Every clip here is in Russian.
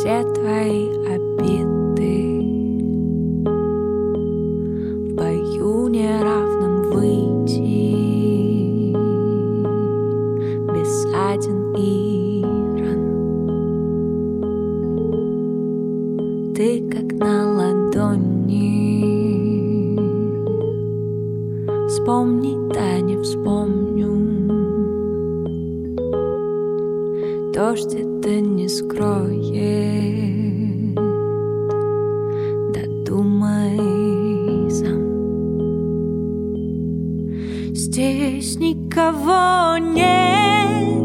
все твои обиды. В бою неравном выйти. Бессаден и ран. Ты как на ладони. Вспомни, да не вспомню. Дождь это не скроет Додумай сам. Здесь никого нет.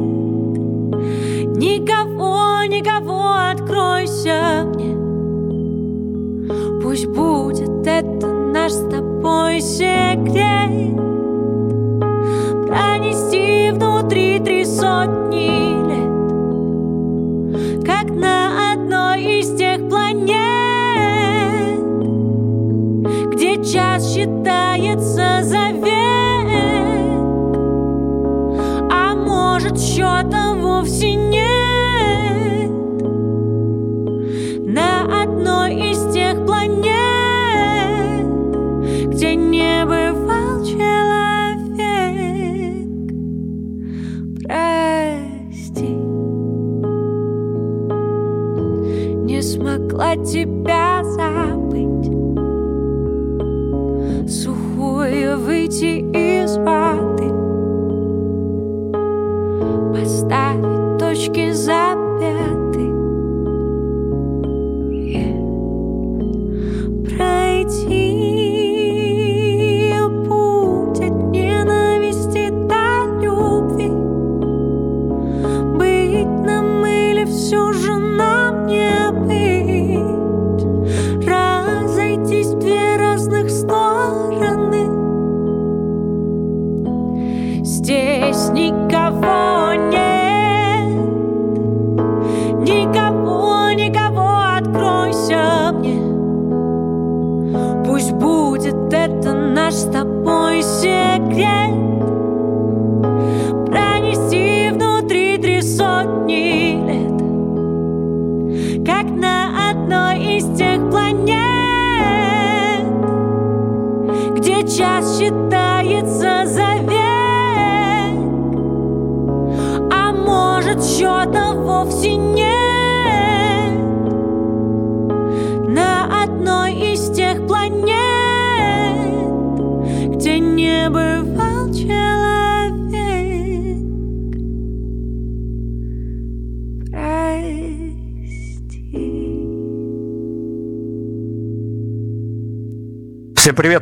Никого, никого, откройся мне. Пусть будет это наш с тобой секрет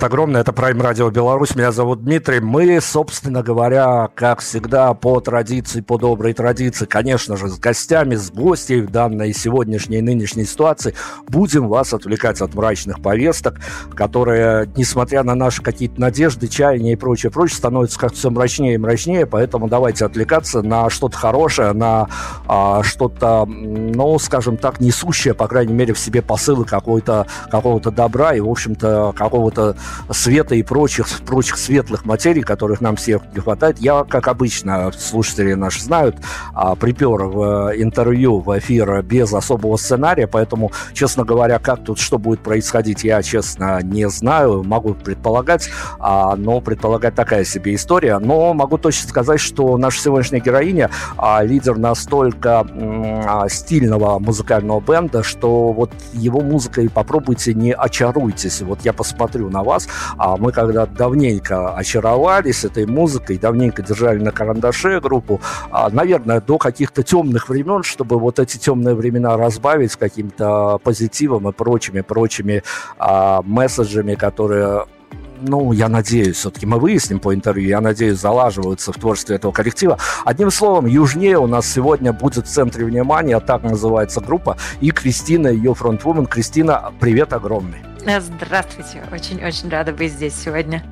огромное, это Prime Radio Беларусь, меня зовут Дмитрий. Мы, собственно говоря, как всегда, по традиции, по доброй традиции, конечно же, с гостями, с гостей в данной сегодняшней нынешней ситуации будем вас отвлекать от мрачных повесток, которые, несмотря на наши какие-то надежды, чаяния и прочее, прочее, становятся как-то все мрачнее и мрачнее, поэтому давайте отвлекаться на что-то хорошее, на а, что-то, ну, скажем так, несущее, по крайней мере, в себе посылы какой-то, какого-то добра и, в общем-то, какого-то света и прочих, прочих светлых материй, которых нам всех не хватает. Я, как обычно, слушатели наши знают, а, припер в интервью в эфир без особого сценария, поэтому, честно говоря, как тут что будет происходить, я, честно, не знаю, могу предполагать, а, но предполагать такая себе история. Но могу точно сказать, что наша сегодняшняя героиня а, лидер настолько стильного музыкального бенда, что вот его музыкой попробуйте не очаруйтесь. Вот я посмотрю на вас, а мы когда давненько очаровались этой музыкой, давненько держали на карандаше группу, а, наверное, до каких-то темных времен, чтобы вот эти темные времена разбавить каким-то позитивом и прочими, прочими а, месседжами, которые ну, я надеюсь, все-таки мы выясним по интервью, я надеюсь, залаживаются в творчестве этого коллектива. Одним словом, южнее у нас сегодня будет в центре внимания, так называется группа, и Кристина, ее фронтвумен. Кристина, привет огромный. Здравствуйте, очень-очень рада быть здесь сегодня.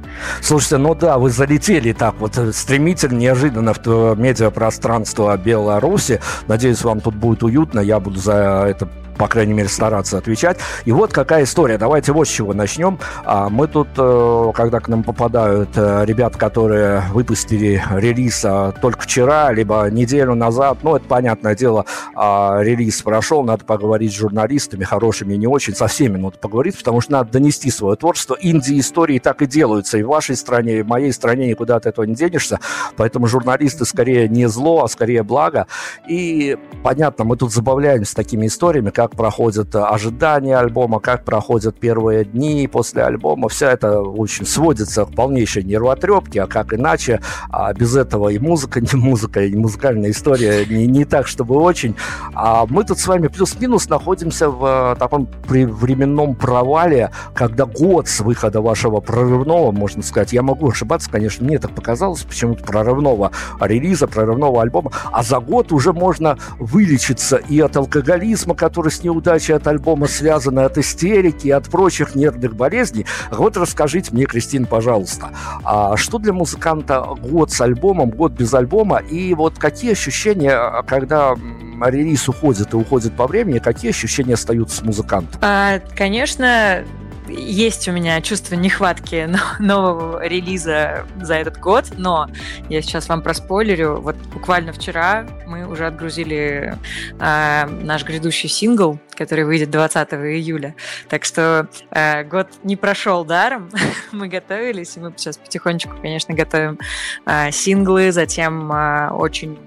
Слушайте, ну да, вы залетели так вот э, стремительно, неожиданно в медиапространство Беларуси. Надеюсь, вам тут будет уютно, я буду за это по крайней мере, стараться отвечать. И вот какая история. Давайте вот с чего начнем. А, мы тут, э, когда к нам попадают э, ребят, которые выпустили релиз а, только вчера, либо неделю назад, ну, это понятное дело, а, релиз прошел, надо поговорить с журналистами, хорошими и не очень, со всеми надо поговорить, потому что надо донести свое творчество. Инди-истории так и делаются, и в вашей стране, и в моей стране никуда от этого не денешься, поэтому журналисты скорее не зло, а скорее благо. И понятно, мы тут забавляемся такими историями, как проходят ожидания альбома, как проходят первые дни после альбома. Все это очень сводится к полнейшей нервотрепке, а как иначе, а без этого и музыка, не музыка, и музыкальная история не, не так, чтобы очень. А мы тут с вами плюс-минус находимся в э, таком временном провале, когда год с выхода вашего прорывного, можно сказать, я могу ошибаться, конечно, мне так показалось, почему-то прорывного релиза, прорывного альбома, а за год уже можно вылечиться и от алкоголизма, который с неудачей от альбома связаны от истерики от прочих нервных болезней. Вот расскажите мне, Кристина, пожалуйста, а что для музыканта год с альбомом, год без альбома, и вот какие ощущения, когда релиз уходит и уходит по времени, какие ощущения остаются с музыкантом? А, конечно, есть у меня чувство нехватки нового релиза за этот год, но я сейчас вам проспойлерю. Вот буквально вчера мы уже отгрузили э, наш грядущий сингл, который выйдет 20 июля. Так что э, год не прошел даром. мы готовились, и мы сейчас потихонечку, конечно, готовим э, синглы, затем э, очень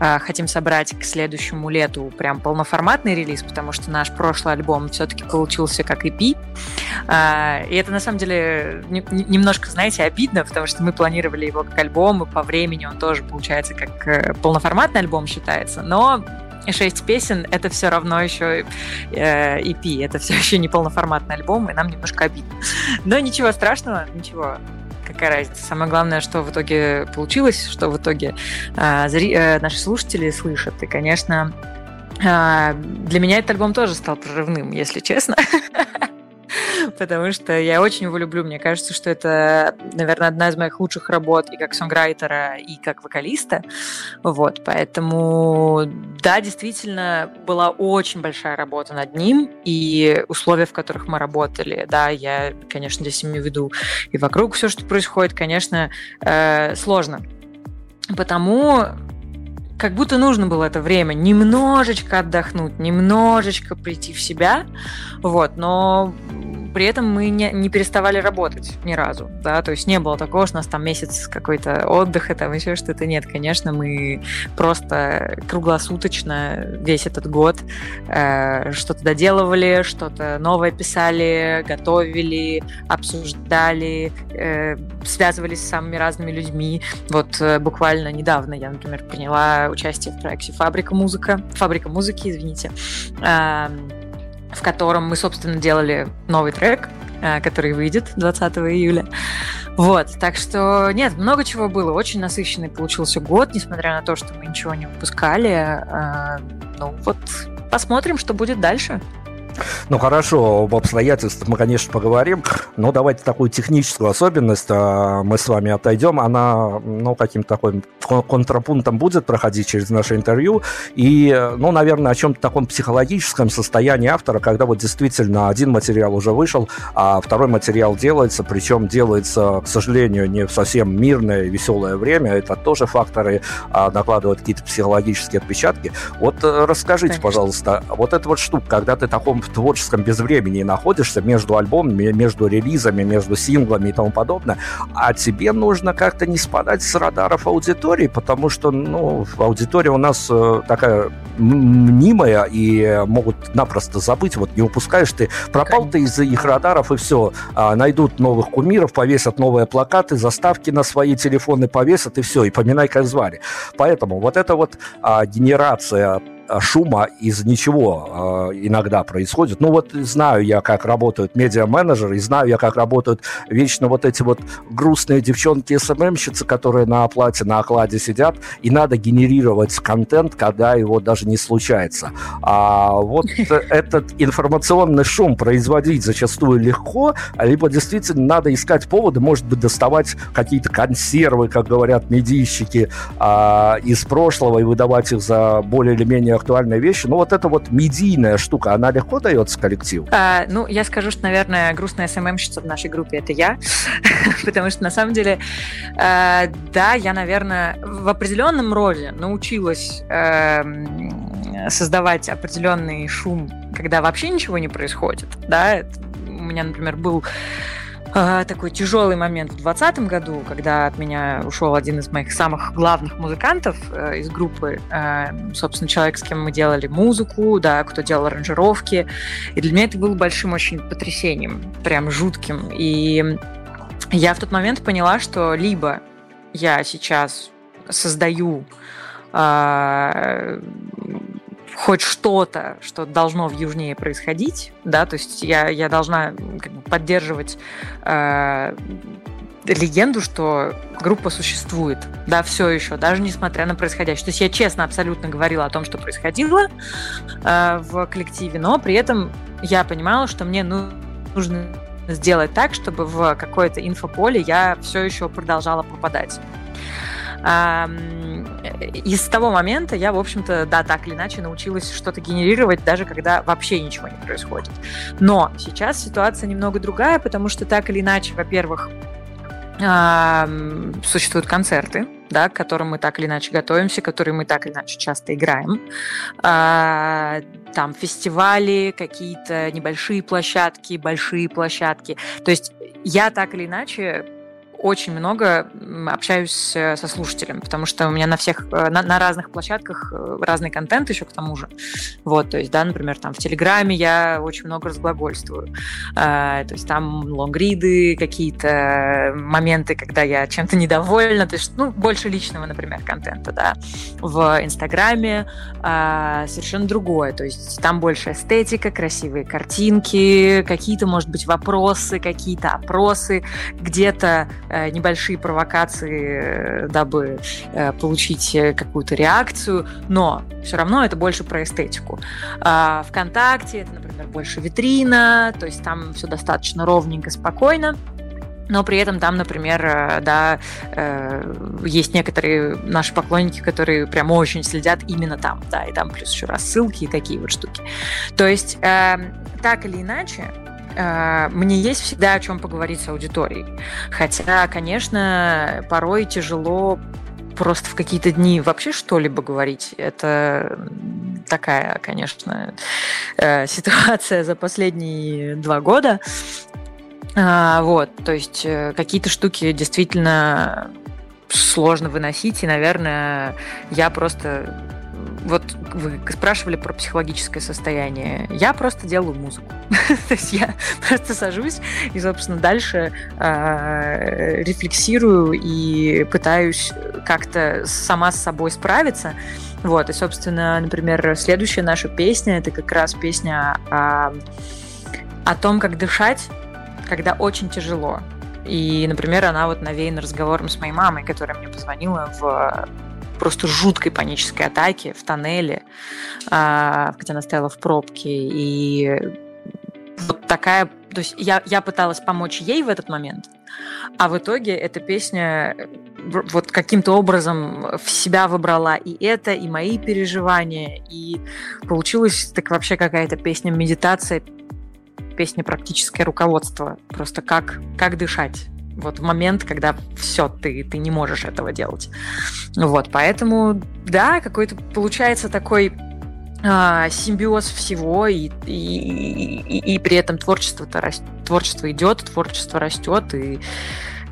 э, хотим собрать к следующему лету прям полноформатный релиз, потому что наш прошлый альбом все-таки получился как EP. А, и это на самом деле немножко, знаете, обидно, потому что мы планировали его как альбом, и по времени он тоже получается как э, полноформатный альбом считается, но шесть песен — это все равно еще э, EP, это все еще не полноформатный альбом, и нам немножко обидно. Но ничего страшного, ничего какая разница. Самое главное, что в итоге получилось, что в итоге э, зри, э, наши слушатели слышат. И, конечно, э, для меня этот альбом тоже стал прорывным, если честно. потому что я очень его люблю. Мне кажется, что это, наверное, одна из моих лучших работ и как сонграйтера, и как вокалиста. Вот, поэтому, да, действительно, была очень большая работа над ним, и условия, в которых мы работали, да, я, конечно, здесь имею в виду и вокруг все, что происходит, конечно, э, сложно. Потому как будто нужно было это время немножечко отдохнуть, немножечко прийти в себя, вот, но при этом мы не, не переставали работать ни разу, да, то есть не было такого, что у нас там месяц какой-то отдыха, там еще что-то, нет, конечно, мы просто круглосуточно весь этот год э, что-то доделывали, что-то новое писали, готовили, обсуждали, э, связывались с самыми разными людьми, вот э, буквально недавно я, например, приняла участие в проекте «Фабрика музыка», «Фабрика музыки», извините, э, в котором мы, собственно, делали новый трек, э, который выйдет 20 июля. Вот, так что нет, много чего было. Очень насыщенный получился год, несмотря на то, что мы ничего не выпускали. Э, ну вот, посмотрим, что будет дальше. Ну хорошо, об обстоятельствах мы, конечно, поговорим, но давайте такую техническую особенность а, мы с вами отойдем. Она, ну, каким-то таким контрапунктом будет проходить через наше интервью. И, ну, наверное, о чем-то таком психологическом состоянии автора, когда вот действительно один материал уже вышел, а второй материал делается, причем делается, к сожалению, не в совсем мирное, веселое время. Это тоже факторы накладывают какие-то психологические отпечатки. Вот э, расскажите, Конечно. пожалуйста, вот эта вот штука, когда ты в таком творческом безвремени находишься между альбомами, между релизами, между синглами и тому подобное, а тебе нужно как-то не спадать с радаров аудитории, потому что, ну, аудитория у нас э, такая мнимая и могут напросто забыть, вот не упускаешь ты, пропал ты из их радаров и все, а, найдут новых кумиров, повесят новые плакаты, заставки на свои телефоны повесят и все, и поминай, как звали. Поэтому вот эта вот а, генерация шума из ничего иногда происходит. Ну вот знаю я, как работают медиа-менеджеры, и знаю я, как работают вечно вот эти вот грустные девчонки-СММщицы, которые на оплате, на окладе сидят, и надо генерировать контент, когда его даже не случается. А вот этот информационный шум производить зачастую легко, либо действительно надо искать поводы, может быть, доставать какие-то консервы, как говорят медийщики, а, из прошлого и выдавать их за более или менее актуальные вещи. Ну, вот эта вот медийная штука, она легко дается коллективу? А, ну, я скажу, что, наверное, грустная СММщица в нашей группе — это я, потому что, на самом деле, э, да, я, наверное, в определенном роде научилась э, создавать определенный шум, когда вообще ничего не происходит, да, у меня, например, был такой тяжелый момент в 2020 году, когда от меня ушел один из моих самых главных музыкантов э, из группы, э, собственно, человек, с кем мы делали музыку, да, кто делал аранжировки. И для меня это было большим очень потрясением, прям жутким. И я в тот момент поняла, что либо я сейчас создаю э, хоть что-то, что должно в Южнее происходить, да, то есть я, я должна как бы, поддерживать э, легенду, что группа существует, да, все еще, даже несмотря на происходящее. То есть я честно абсолютно говорила о том, что происходило э, в коллективе, но при этом я понимала, что мне нужно сделать так, чтобы в какое-то инфополе я все еще продолжала попадать. И с того момента я, в общем-то, да, так или иначе научилась что-то генерировать, даже когда вообще ничего не происходит. Но сейчас ситуация немного другая, потому что так или иначе, во-первых, существуют концерты, да, к которым мы так или иначе готовимся, которые мы так или иначе часто играем. А, там фестивали, какие-то небольшие площадки, большие площадки. То есть я так или иначе очень много общаюсь э, со слушателем, потому что у меня на всех, э, на, на разных площадках э, разный контент еще к тому же. Вот, то есть, да, например, там в Телеграме я очень много разглагольствую. А, то есть там лонгриды, какие-то моменты, когда я чем-то недовольна, то есть, ну, больше личного, например, контента, да. В Инстаграме а, совершенно другое, то есть там больше эстетика, красивые картинки, какие-то, может быть, вопросы, какие-то опросы, где-то небольшие провокации, э, дабы э, получить какую-то реакцию, но все равно это больше про эстетику. А ВКонтакте это, например, больше витрина, то есть там все достаточно ровненько, спокойно. Но при этом там, например, да, есть некоторые наши поклонники, которые прям очень следят именно там, да, и там плюс еще рассылки и такие вот штуки. То есть так или иначе, Э, мне есть всегда о чем поговорить с аудиторией. Хотя, конечно, порой тяжело просто в какие-то дни вообще что-либо говорить. Это такая, конечно, э, ситуация за последние два года. А, вот, то есть э, какие-то штуки действительно сложно выносить, и, наверное, я просто вот вы спрашивали про психологическое состояние. Я просто делаю музыку. То есть я просто сажусь и, собственно, дальше э, рефлексирую и пытаюсь как-то сама с собой справиться. Вот, и, собственно, например, следующая наша песня это как раз песня о, о том, как дышать, когда очень тяжело. И, например, она вот навеяна разговором с моей мамой, которая мне позвонила в просто жуткой панической атаке в тоннеле, а, где она стояла в пробке. И вот такая... То есть я, я пыталась помочь ей в этот момент, а в итоге эта песня вот каким-то образом в себя выбрала и это, и мои переживания, и получилась так вообще какая-то песня медитация, песня практическое руководство, просто как, как дышать вот в момент, когда все, ты, ты не можешь этого делать. Вот, поэтому, да, какой-то получается такой а, симбиоз всего, и, и, и, и при этом творчество-то растет, творчество идет, творчество растет, и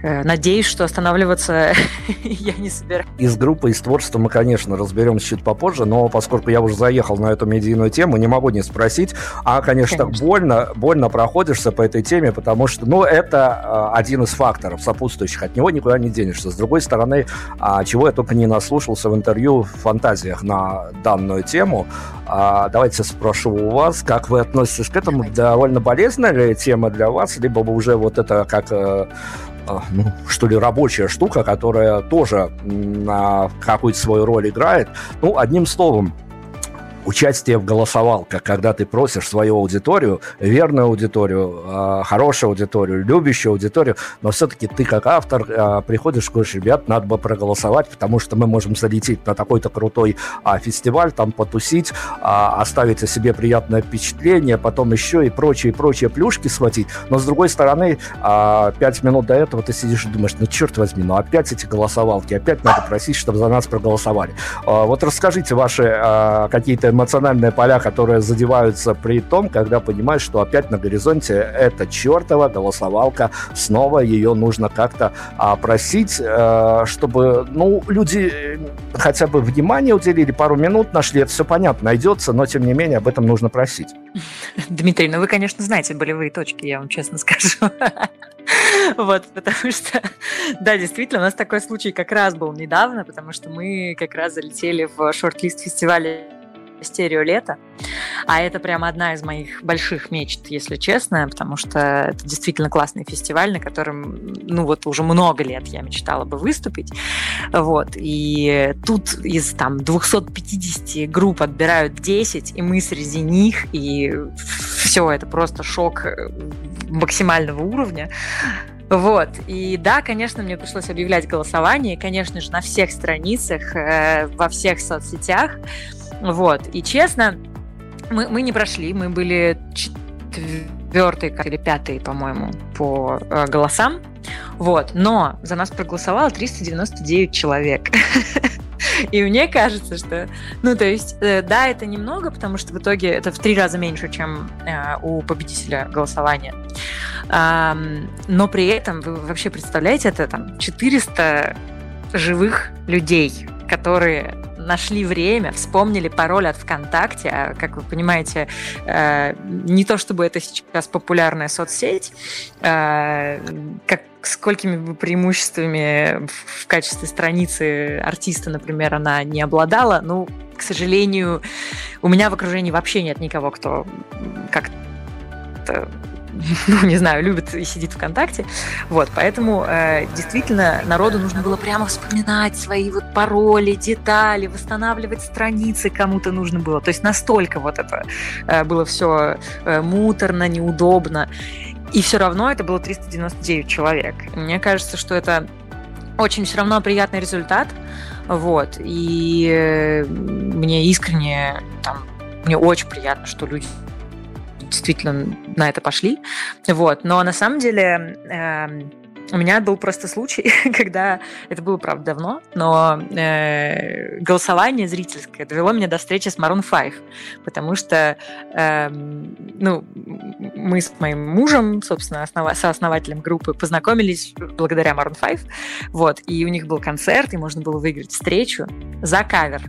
надеюсь, что останавливаться я не собираюсь. Из группы, из творчества мы, конечно, разберемся чуть попозже, но поскольку я уже заехал на эту медийную тему, не могу не спросить, а, конечно, конечно. больно, больно проходишься по этой теме, потому что, ну, это э, один из факторов сопутствующих, от него никуда не денешься. С другой стороны, а, чего я только не наслушался в интервью в фантазиях на данную тему, а, давайте спрошу у вас, как вы относитесь к этому? Довольно болезненная ли тема для вас, либо уже вот это как э, э, ну, что ли, рабочая штука, которая тоже какую-то свою роль играет. Ну, одним словом, участие в голосовалках, когда ты просишь свою аудиторию, верную аудиторию, а, хорошую аудиторию, любящую аудиторию, но все-таки ты как автор а, приходишь и говоришь, ребят, надо бы проголосовать, потому что мы можем залететь на такой-то крутой а, фестиваль, там потусить, оставить о себе приятное впечатление, потом еще и прочие, прочие плюшки схватить. Но с другой стороны, пять минут до этого ты сидишь и думаешь, ну черт возьми, ну опять эти голосовалки, опять надо просить, чтобы за нас проголосовали. Вот расскажите ваши какие-то эмоциональные поля, которые задеваются при том, когда понимаешь, что опять на горизонте эта чертова голосовалка, снова ее нужно как-то а, просить, а, чтобы, ну, люди э, хотя бы внимание уделили, пару минут нашли, это все понятно, найдется, но тем не менее об этом нужно просить. Дмитрий, ну вы, конечно, знаете болевые точки, я вам честно скажу. Вот, потому что, да, действительно, у нас такой случай как раз был недавно, потому что мы как раз залетели в шорт-лист фестиваля стерео лето. А это прямо одна из моих больших мечт, если честно, потому что это действительно классный фестиваль, на котором, ну вот уже много лет я мечтала бы выступить. Вот. И тут из там 250 групп отбирают 10, и мы среди них, и все, это просто шок э, максимального уровня. Вот. И да, конечно, мне пришлось объявлять голосование, конечно же, на всех страницах, э, во всех соцсетях. Вот. И честно, мы, мы не прошли, мы были четвертый или пятый, по-моему, по э, голосам. Вот. Но за нас проголосовало 399 человек. И мне кажется, что, ну, то есть, э, да, это немного, потому что в итоге это в три раза меньше, чем э, у победителя голосования. Но при этом вы вообще представляете, это там 400 живых людей, которые нашли время, вспомнили пароль от ВКонтакте, а, как вы понимаете, э, не то чтобы это сейчас популярная соцсеть, э, как сколькими бы преимуществами в качестве страницы артиста, например, она не обладала, ну, к сожалению, у меня в окружении вообще нет никого, кто как-то ну, не знаю, любит и сидит ВКонтакте. Вот, поэтому э, действительно народу нужно было прямо вспоминать свои вот пароли, детали, восстанавливать страницы кому-то нужно было. То есть настолько вот это э, было все э, муторно, неудобно. И все равно это было 399 человек. Мне кажется, что это очень все равно приятный результат. Вот. И э, мне искренне там, мне очень приятно, что люди действительно на это пошли. Вот. Но на самом деле э, у меня был просто случай, когда это было, правда, давно, но э, голосование зрительское довело меня до встречи с Maroon 5, потому что э, ну, мы с моим мужем, собственно, основа- сооснователем группы, познакомились благодаря Maroon 5, вот, и у них был концерт, и можно было выиграть встречу за кавер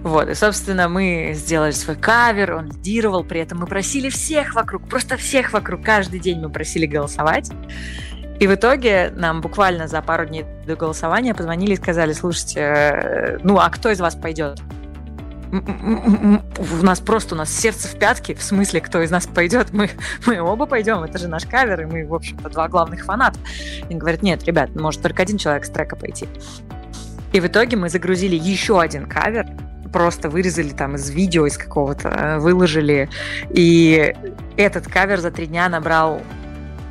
вот, и, собственно, мы сделали свой кавер, он лидировал, при этом мы просили всех вокруг, просто всех вокруг, каждый день мы просили голосовать. И в итоге нам буквально за пару дней до голосования позвонили и сказали, слушайте, э, ну а кто из вас пойдет? у нас просто у нас сердце в пятке, в смысле, кто из нас пойдет, мы, мы оба пойдем, это же наш кавер, и мы, в общем-то, два главных фаната. И говорят, нет, ребят, может только один человек с трека пойти. И в итоге мы загрузили еще один кавер, просто вырезали там из видео из какого-то, э, выложили. И этот кавер за три дня набрал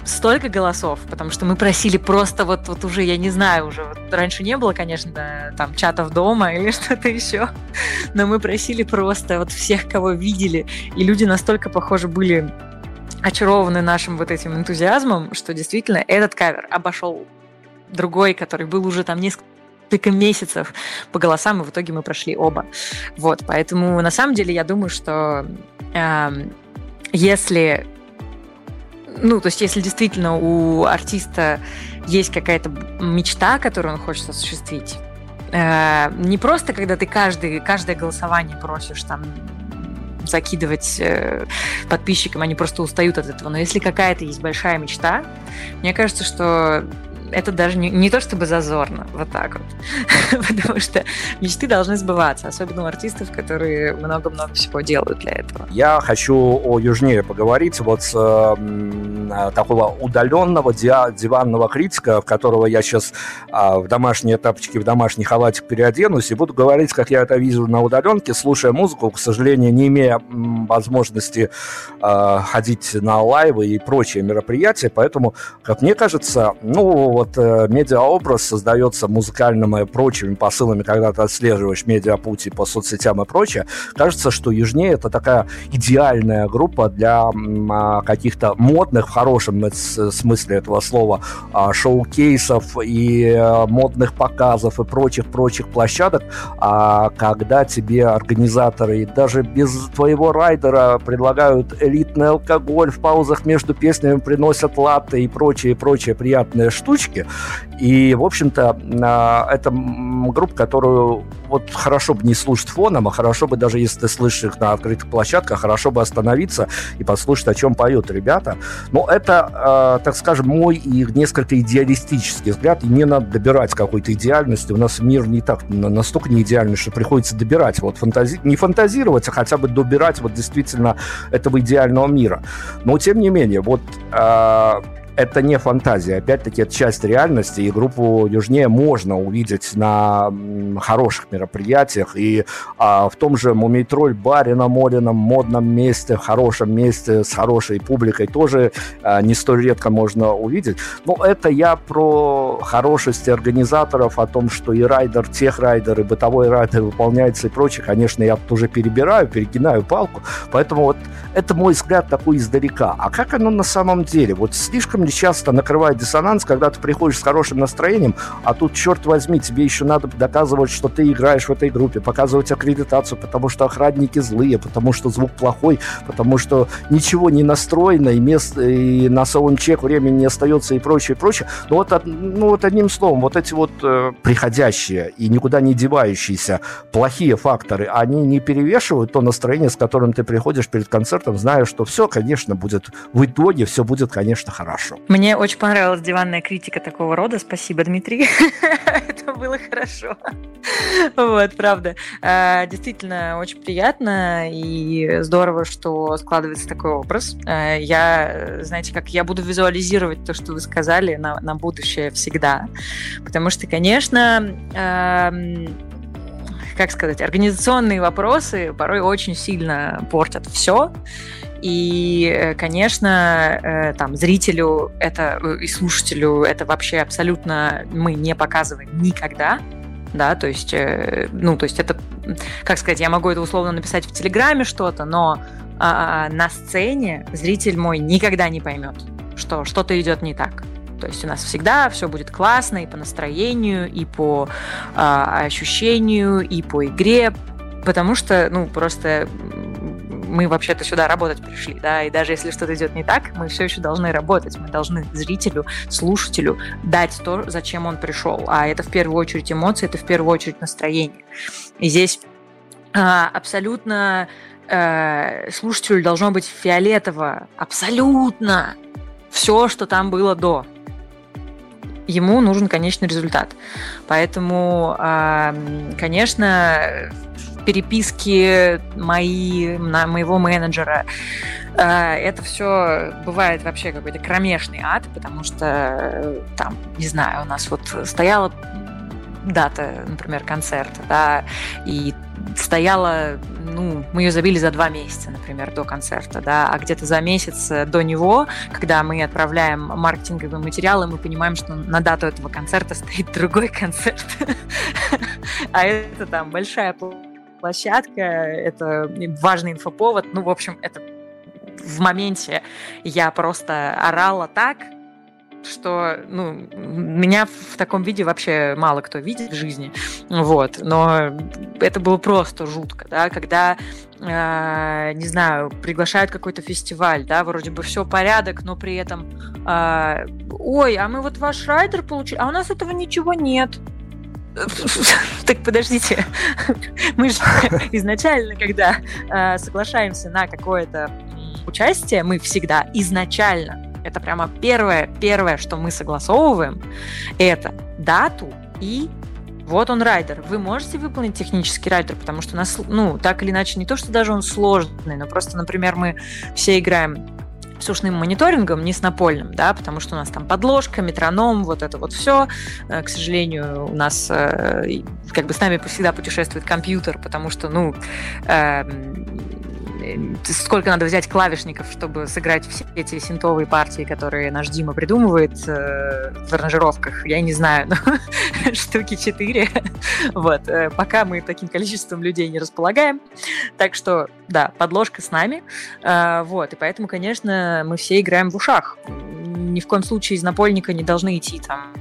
столько голосов, потому что мы просили просто вот, вот уже, я не знаю, уже вот раньше не было, конечно, там чатов дома или что-то еще, но мы просили просто вот всех, кого видели, и люди настолько, похоже, были очарованы нашим вот этим энтузиазмом, что действительно этот кавер обошел другой, который был уже там несколько несколько месяцев по голосам, и в итоге мы прошли оба. Вот, поэтому на самом деле я думаю, что э, если ну, то есть если действительно у артиста есть какая-то мечта, которую он хочет осуществить, э, не просто когда ты каждый, каждое голосование просишь там закидывать э, подписчикам, они просто устают от этого. Но если какая-то есть большая мечта, мне кажется, что это даже не, не то чтобы зазорно, вот так вот. Потому что мечты должны сбываться, особенно у артистов, которые много-много всего делают для этого. Я хочу о Южнее поговорить, вот с э, такого удаленного диванного критика, в которого я сейчас э, в домашние тапочки, в домашний халатик переоденусь, и буду говорить, как я это вижу на удаленке, слушая музыку, к сожалению, не имея возможности э, ходить на лайвы и прочие мероприятия, поэтому, как мне кажется, ну, вот э, медиаобраз создается музыкальным и прочими посылами, когда ты отслеживаешь медиапути по соцсетям и прочее, кажется, что Южнее это такая идеальная группа для а, каких-то модных, в хорошем смысле этого слова, а, шоу-кейсов и э, модных показов и прочих-прочих площадок, а когда тебе организаторы даже без твоего райдера предлагают элитный алкоголь в паузах между песнями, приносят латте и прочие-прочие приятные штучки, музычки. И, в общем-то, а, это группа, которую вот хорошо бы не слушать фоном, а хорошо бы даже если ты слышишь их на открытых площадках, хорошо бы остановиться и послушать, о чем поют ребята. Но это, а, так скажем, мой и несколько идеалистический взгляд, и не надо добирать какой-то идеальности. У нас мир не так, настолько не идеальный, что приходится добирать, вот фантази... не фантазировать, а хотя бы добирать вот действительно этого идеального мира. Но, тем не менее, вот а, это не фантазия. Опять-таки, это часть реальности, и группу YOUJNEE можно увидеть на хороших мероприятиях. И а, в том же Мумий Тролль баре на Морином, модном месте, в хорошем месте, с хорошей публикой тоже а, не столь редко можно увидеть. Но это я про хорошести организаторов, о том, что и райдер, техрайдер, и бытовой райдер выполняется и прочее. Конечно, я тут уже перебираю, перегинаю палку. Поэтому вот это мой взгляд такой издалека. А как оно на самом деле? Вот слишком ли часто накрывает диссонанс, когда ты приходишь с хорошим настроением, а тут, черт возьми, тебе еще надо доказывать, что ты играешь в этой группе, показывать аккредитацию, потому что охранники злые, потому что звук плохой, потому что ничего не настроено, и, мест, и на саундчек времени не остается и прочее, и прочее. Но вот, ну, вот одним словом, вот эти вот э, приходящие и никуда не девающиеся плохие факторы, они не перевешивают то настроение, с которым ты приходишь перед концертом, зная, что все, конечно, будет в итоге, все будет, конечно, хорошо. Мне очень понравилась диванная критика такого рода. Спасибо, Дмитрий. Это было хорошо. Вот, правда. А, действительно, очень приятно и здорово, что складывается такой образ. А, я, знаете, как я буду визуализировать то, что вы сказали на, на будущее всегда. Потому что, конечно, как сказать, организационные вопросы порой очень сильно портят все. И, э, конечно, э, там зрителю это э, и слушателю это вообще абсолютно мы не показываем никогда, да, то есть, ну, то есть это, как сказать, я могу это условно написать в Телеграме что-то, но а, на сцене зритель мой никогда не поймет, что что-то идет не так. То есть у нас всегда все будет классно и по настроению, и по а, ощущению, и по игре, потому что, ну, просто мы вообще-то сюда работать пришли, да, и даже если что-то идет не так, мы все еще должны работать, мы должны зрителю, слушателю дать то, зачем он пришел, а это в первую очередь эмоции, это в первую очередь настроение. И здесь а, абсолютно э, слушателю должно быть фиолетово, абсолютно все, что там было до. Ему нужен конечный результат. Поэтому, конечно, переписки мои, на моего менеджера. Э, это все бывает вообще какой-то кромешный ад, потому что э, там, не знаю, у нас вот стояла дата, например, концерта, да, и стояла, ну, мы ее забили за два месяца, например, до концерта, да, а где-то за месяц до него, когда мы отправляем маркетинговые материалы, мы понимаем, что на дату этого концерта стоит другой концерт, а это там большая площадка, это важный инфоповод. Ну, в общем, это в моменте я просто орала так, что ну, меня в таком виде вообще мало кто видит в жизни. Вот. Но это было просто жутко, да, когда э, не знаю, приглашают какой-то фестиваль, да, вроде бы все порядок, но при этом, э, ой, а мы вот ваш райдер получили, а у нас этого ничего нет. Так подождите, мы же изначально, когда э, соглашаемся на какое-то участие, мы всегда изначально, это прямо первое, первое, что мы согласовываем, это дату и вот он райдер. Вы можете выполнить технический райдер, потому что нас, ну, так или иначе, не то, что даже он сложный, но просто, например, мы все играем с ушным мониторингом, не с напольным, да, потому что у нас там подложка, метроном, вот это вот все. Э, к сожалению, у нас э, как бы с нами всегда путешествует компьютер, потому что, ну, эм, сколько надо взять клавишников, чтобы сыграть все эти синтовые партии, которые наш Дима придумывает э, в аранжировках, я не знаю, но штуки 4. вот, э, пока мы таким количеством людей не располагаем. Так что, да, подложка с нами. Э, вот, и поэтому, конечно, мы все играем в ушах. Ни в коем случае из напольника не должны идти там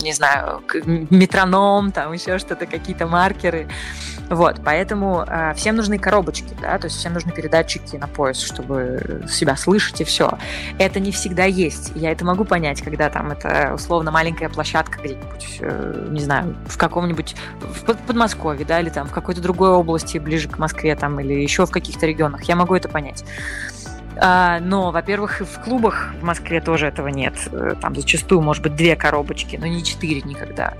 не знаю, метроном, там еще что-то, какие-то маркеры. Вот, поэтому э, всем нужны коробочки, да, то есть всем нужны передатчики на пояс, чтобы себя слышать и все. Это не всегда есть. Я это могу понять, когда там это условно маленькая площадка где-нибудь, э, не знаю, в каком-нибудь в Подмосковье, да, или там в какой-то другой области ближе к Москве там, или еще в каких-то регионах. Я могу это понять. А, но, во-первых, в клубах в Москве тоже этого нет. Э, там зачастую, может быть, две коробочки, но не четыре никогда.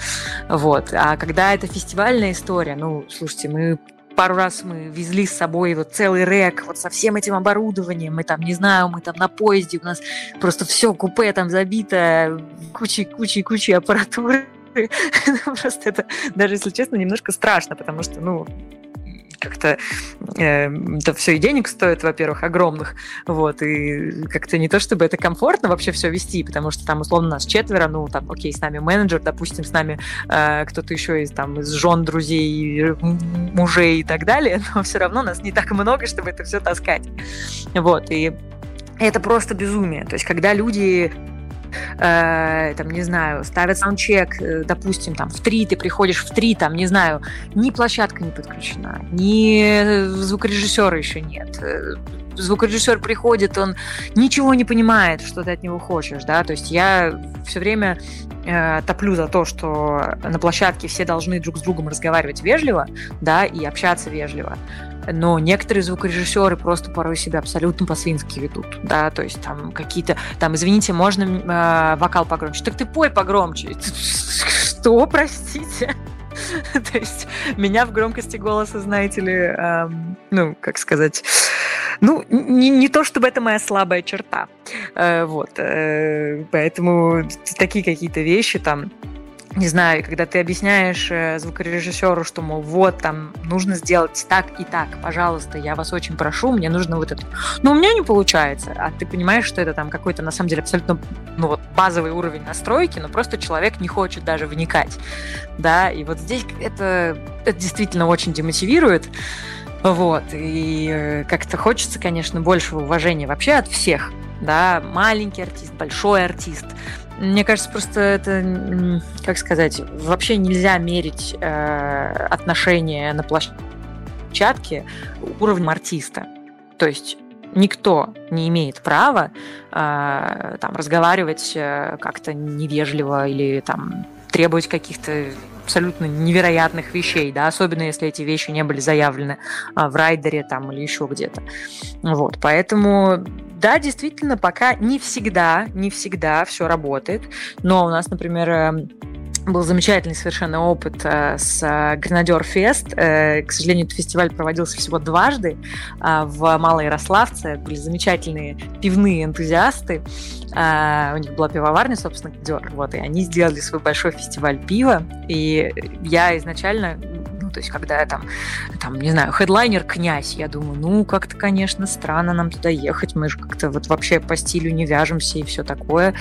Вот. А когда это фестивальная история, ну, слушайте, мы пару раз мы везли с собой вот целый рек вот со всем этим оборудованием. Мы там, не знаю, мы там на поезде, у нас просто все купе там забито кучей-кучей-кучей аппаратуры. Просто это, даже если честно, немножко страшно, потому что, ну, как-то это все и денег стоит, во-первых, огромных, вот, и как-то не то, чтобы это комфортно вообще все вести, потому что там, условно, нас четверо, ну, там, окей, с нами менеджер, допустим, с нами э, кто-то еще из, там, из жен, друзей, мужей и так далее, но все равно нас не так много, чтобы это все таскать, вот, и это просто безумие. То есть, когда люди э, там, не знаю, ставят саундчек, э, допустим, там, в три, ты приходишь в три, там, не знаю, ни площадка не подключена, ни звукорежиссера еще нет. Э, звукорежиссер приходит, он ничего не понимает, что ты от него хочешь, да, то есть я все время э, топлю за то, что на площадке все должны друг с другом разговаривать вежливо, да, и общаться вежливо но некоторые звукорежиссеры просто порой себя абсолютно по-свински ведут, да, то есть там какие-то, там, извините, можно э, вокал погромче, так ты пой погромче. Что, простите? То есть меня в громкости голоса, знаете ли, ну, как сказать, ну, не, не то чтобы это моя слабая черта. Э, вот. Э, поэтому такие какие-то вещи там не знаю, когда ты объясняешь э, звукорежиссеру, что, мол, вот, там, нужно сделать так и так, пожалуйста, я вас очень прошу, мне нужно вот это. Но у меня не получается, а ты понимаешь, что это там какой-то, на самом деле, абсолютно, ну, вот, базовый уровень настройки, но просто человек не хочет даже вникать, да, и вот здесь это, это действительно очень демотивирует, вот, и э, как-то хочется, конечно, большего уважения вообще от всех, да, маленький артист, большой артист, мне кажется, просто это, как сказать, вообще нельзя мерить э, отношения на площадке уровнем артиста. То есть никто не имеет права э, там разговаривать э, как-то невежливо или там требовать каких-то абсолютно невероятных вещей, да, особенно если эти вещи не были заявлены а, в райдере там или еще где-то. Вот, поэтому да, действительно, пока не всегда, не всегда все работает, но у нас, например, эм, был замечательный совершенно опыт э, с э, Гренадер Фест. Э, к сожалению, этот фестиваль проводился всего дважды в Малой Ярославце. Были замечательные пивные энтузиасты. У них была пивоварня, собственно, Гренадер. Вот, и они сделали свой большой фестиваль пива. И я изначально ну, то есть, когда там, там, не знаю, хедлайнер князь, я думаю, ну, как-то, конечно, странно нам туда ехать, мы же как-то вот вообще по стилю не вяжемся и все такое.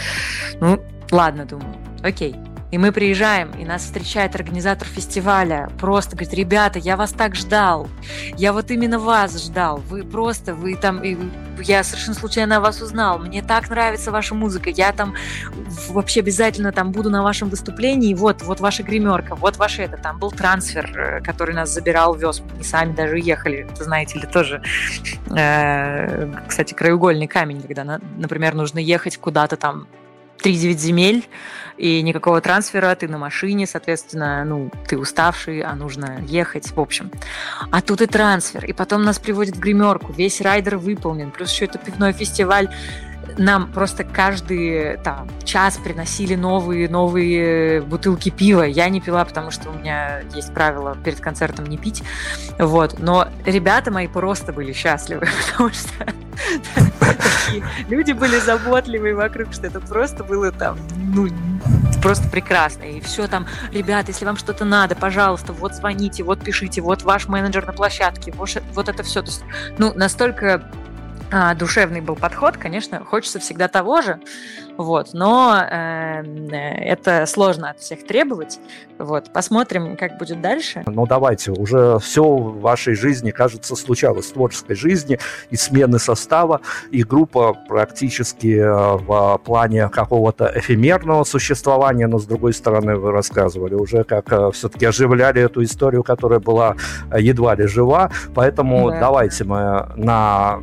Ну, ладно, думаю, окей, И мы приезжаем, и нас встречает организатор фестиваля. Просто говорит, ребята, я вас так ждал. Я вот именно вас ждал. Вы просто, вы там, и я совершенно случайно вас узнал. Мне так нравится ваша музыка. Я там вообще обязательно там буду на вашем выступлении. Вот, вот ваша гримерка, вот ваше это. Там был трансфер, э, который нас забирал, вез. Мы сами даже ехали. Знаете ли, тоже, э, кстати, краеугольный камень, когда, например, нужно ехать куда-то там 3-9 земель, и никакого трансфера, ты на машине, соответственно, ну, ты уставший, а нужно ехать, в общем. А тут и трансфер, и потом нас приводят в гримерку, весь райдер выполнен, плюс еще это пивной фестиваль, нам просто каждый там, час приносили новые, новые бутылки пива. Я не пила, потому что у меня есть правило перед концертом не пить. Вот. Но ребята мои просто были счастливы, потому что люди были заботливые вокруг, что это просто было там, ну, просто прекрасно. И все там, ребята, если вам что-то надо, пожалуйста, вот звоните, вот пишите, вот ваш менеджер на площадке, вот, вот это все. То есть, ну, настолько а, душевный был подход, конечно, хочется всегда того же, вот, но э, это сложно от всех требовать, вот, посмотрим, как будет дальше. Ну, давайте, уже все в вашей жизни, кажется, случалось, в творческой жизни, и смены состава, и группа практически э, в плане какого-то эфемерного существования, но, с другой стороны, вы рассказывали уже, как э, все-таки оживляли эту историю, которая была э, едва ли жива, поэтому да. давайте мы на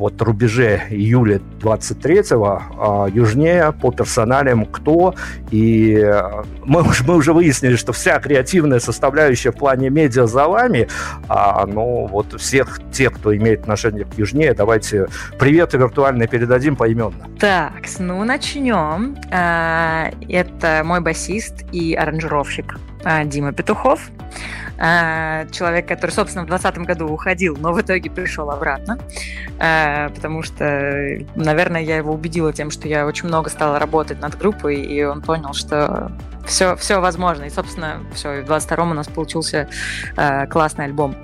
вот рубеже июля 23-го, а южнее по персоналиям кто. И э, мы, мы уже выяснили, что вся креативная составляющая в плане медиа за вами. А, ну, вот всех тех, кто имеет отношение к южнее, давайте приветы виртуальные передадим поименно. Так, ну начнем. А, это мой басист и аранжировщик а, Дима Петухов. А, человек, который, собственно, в 2020 году уходил, но в итоге пришел обратно, а, потому что, наверное, я его убедила тем, что я очень много стала работать над группой, и он понял, что все, все возможно. И, собственно, все, и в 22-м у нас получился а, классный альбом.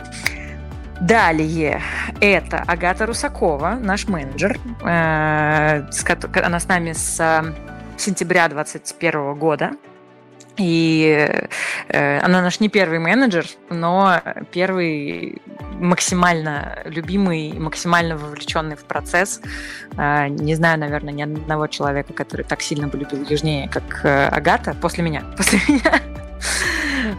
Далее, это Агата Русакова, наш менеджер. Она с нами с сентября 2021 года. И э, она наш не первый менеджер, но первый максимально любимый и максимально вовлеченный в процесс. Э, не знаю, наверное, ни одного человека, который так сильно бы любил Южнее, как э, Агата, после меня. После меня.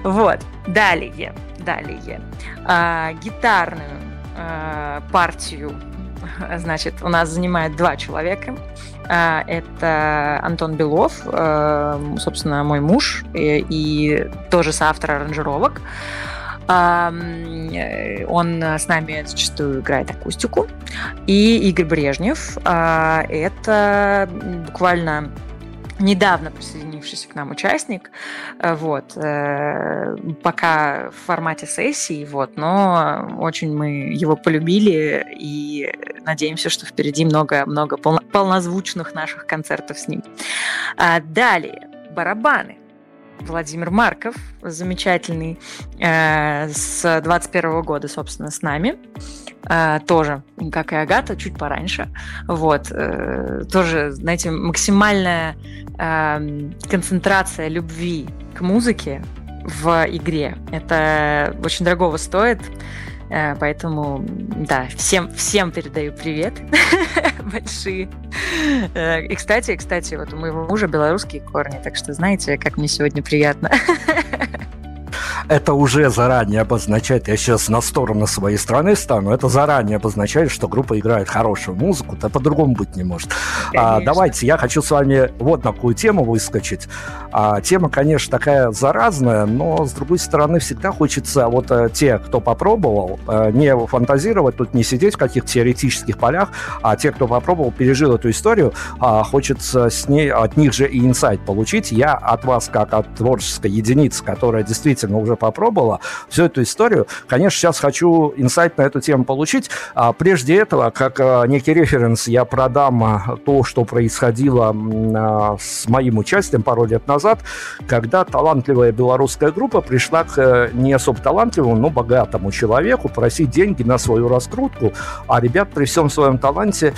Вот. Далее. Далее. Э, гитарную э, партию значит, у нас занимает два человека. А, это Антон Белов, э, собственно, мой муж, и тоже соавтор аранжировок. Э, он с нами зачастую играет акустику. И Игорь Брежнев. А, это буквально недавно присоединившийся к нам участник, э, вот, э, пока в формате сессии, вот, но очень мы его полюбили и надеемся, что впереди много-много полнозвучных наших концертов с ним. А далее, барабаны. Владимир Марков, замечательный, э, с 21 года, собственно, с нами. Э, тоже, как и Агата, чуть пораньше. Вот. Э, тоже, знаете, максимальная э, концентрация любви к музыке в игре. Это очень дорогого стоит. Э, поэтому, да, всем, всем передаю привет большие. И, кстати, кстати, вот у моего мужа белорусские корни, так что знаете, как мне сегодня приятно. это уже заранее обозначает, я сейчас на сторону своей страны стану, это заранее обозначает, что группа играет хорошую музыку, то по-другому быть не может. А, давайте, я хочу с вами вот такую тему выскочить. А, тема, конечно, такая заразная, но, с другой стороны, всегда хочется вот а, те, кто попробовал, а, не фантазировать, тут не сидеть в каких-то теоретических полях, а те, кто попробовал, пережил эту историю, а, хочется с ней, от них же и инсайт получить. Я от вас, как от творческой единицы, которая действительно уже попробовала всю эту историю. Конечно, сейчас хочу инсайт на эту тему получить. А прежде этого, как а, некий референс, я продам а, то, что происходило а, с моим участием пару лет назад, когда талантливая белорусская группа пришла к э, не особо талантливому, но богатому человеку просить деньги на свою раскрутку, а ребят при всем своем таланте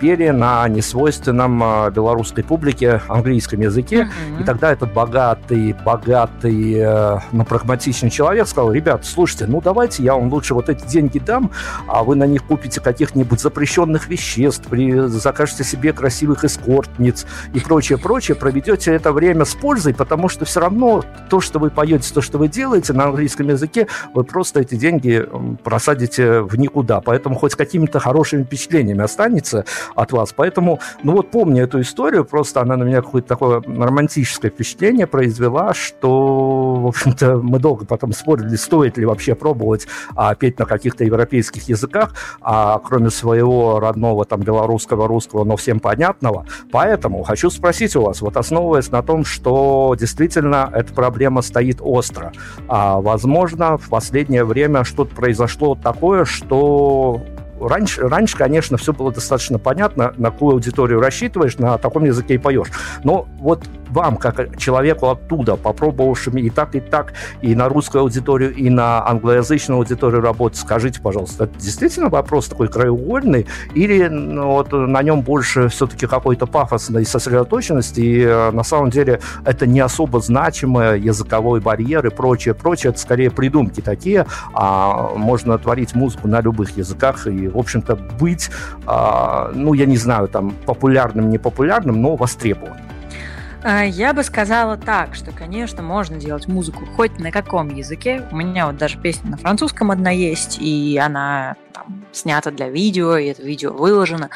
пели на несвойственном белорусской публике английском языке. Mm-hmm. И тогда этот богатый, богатый, но прагматичный человек сказал, ребят, слушайте, ну давайте я вам лучше вот эти деньги дам, а вы на них купите каких-нибудь запрещенных веществ, закажете себе красивых эскортниц и прочее, прочее, проведете это время с пользой, потому что все равно то, что вы поете, то, что вы делаете на английском языке, вы просто эти деньги просадите в никуда. Поэтому хоть какими-то хорошими впечатлениями останется от вас. Поэтому, ну вот помню эту историю, просто она на меня какое-то такое романтическое впечатление произвела, что, в общем-то, мы долго потом спорили, стоит ли вообще пробовать а, петь на каких-то европейских языках, а кроме своего родного там белорусского, русского, но всем понятного. Поэтому хочу спросить у вас, вот основываясь на том, что действительно эта проблема стоит остро, а, возможно, в последнее время что-то произошло такое, что раньше, раньше, конечно, все было достаточно понятно, на какую аудиторию рассчитываешь, на таком языке и поешь. Но вот вам, как человеку оттуда, попробовавшим и так, и так, и на русскую аудиторию, и на англоязычную аудиторию работать, скажите, пожалуйста, это действительно вопрос такой краеугольный, или ну, вот на нем больше все-таки какой-то пафосной сосредоточенности, и э, на самом деле это не особо значимое языковой барьер и прочее, прочее, это скорее придумки такие, а можно творить музыку на любых языках и, в общем-то, быть, а, ну, я не знаю, там, популярным, не популярным, но востребованным. А, я бы сказала так, что, конечно, можно делать музыку хоть на каком языке. У меня вот даже песня на французском одна есть, и она там, снята для видео, и это видео выложено.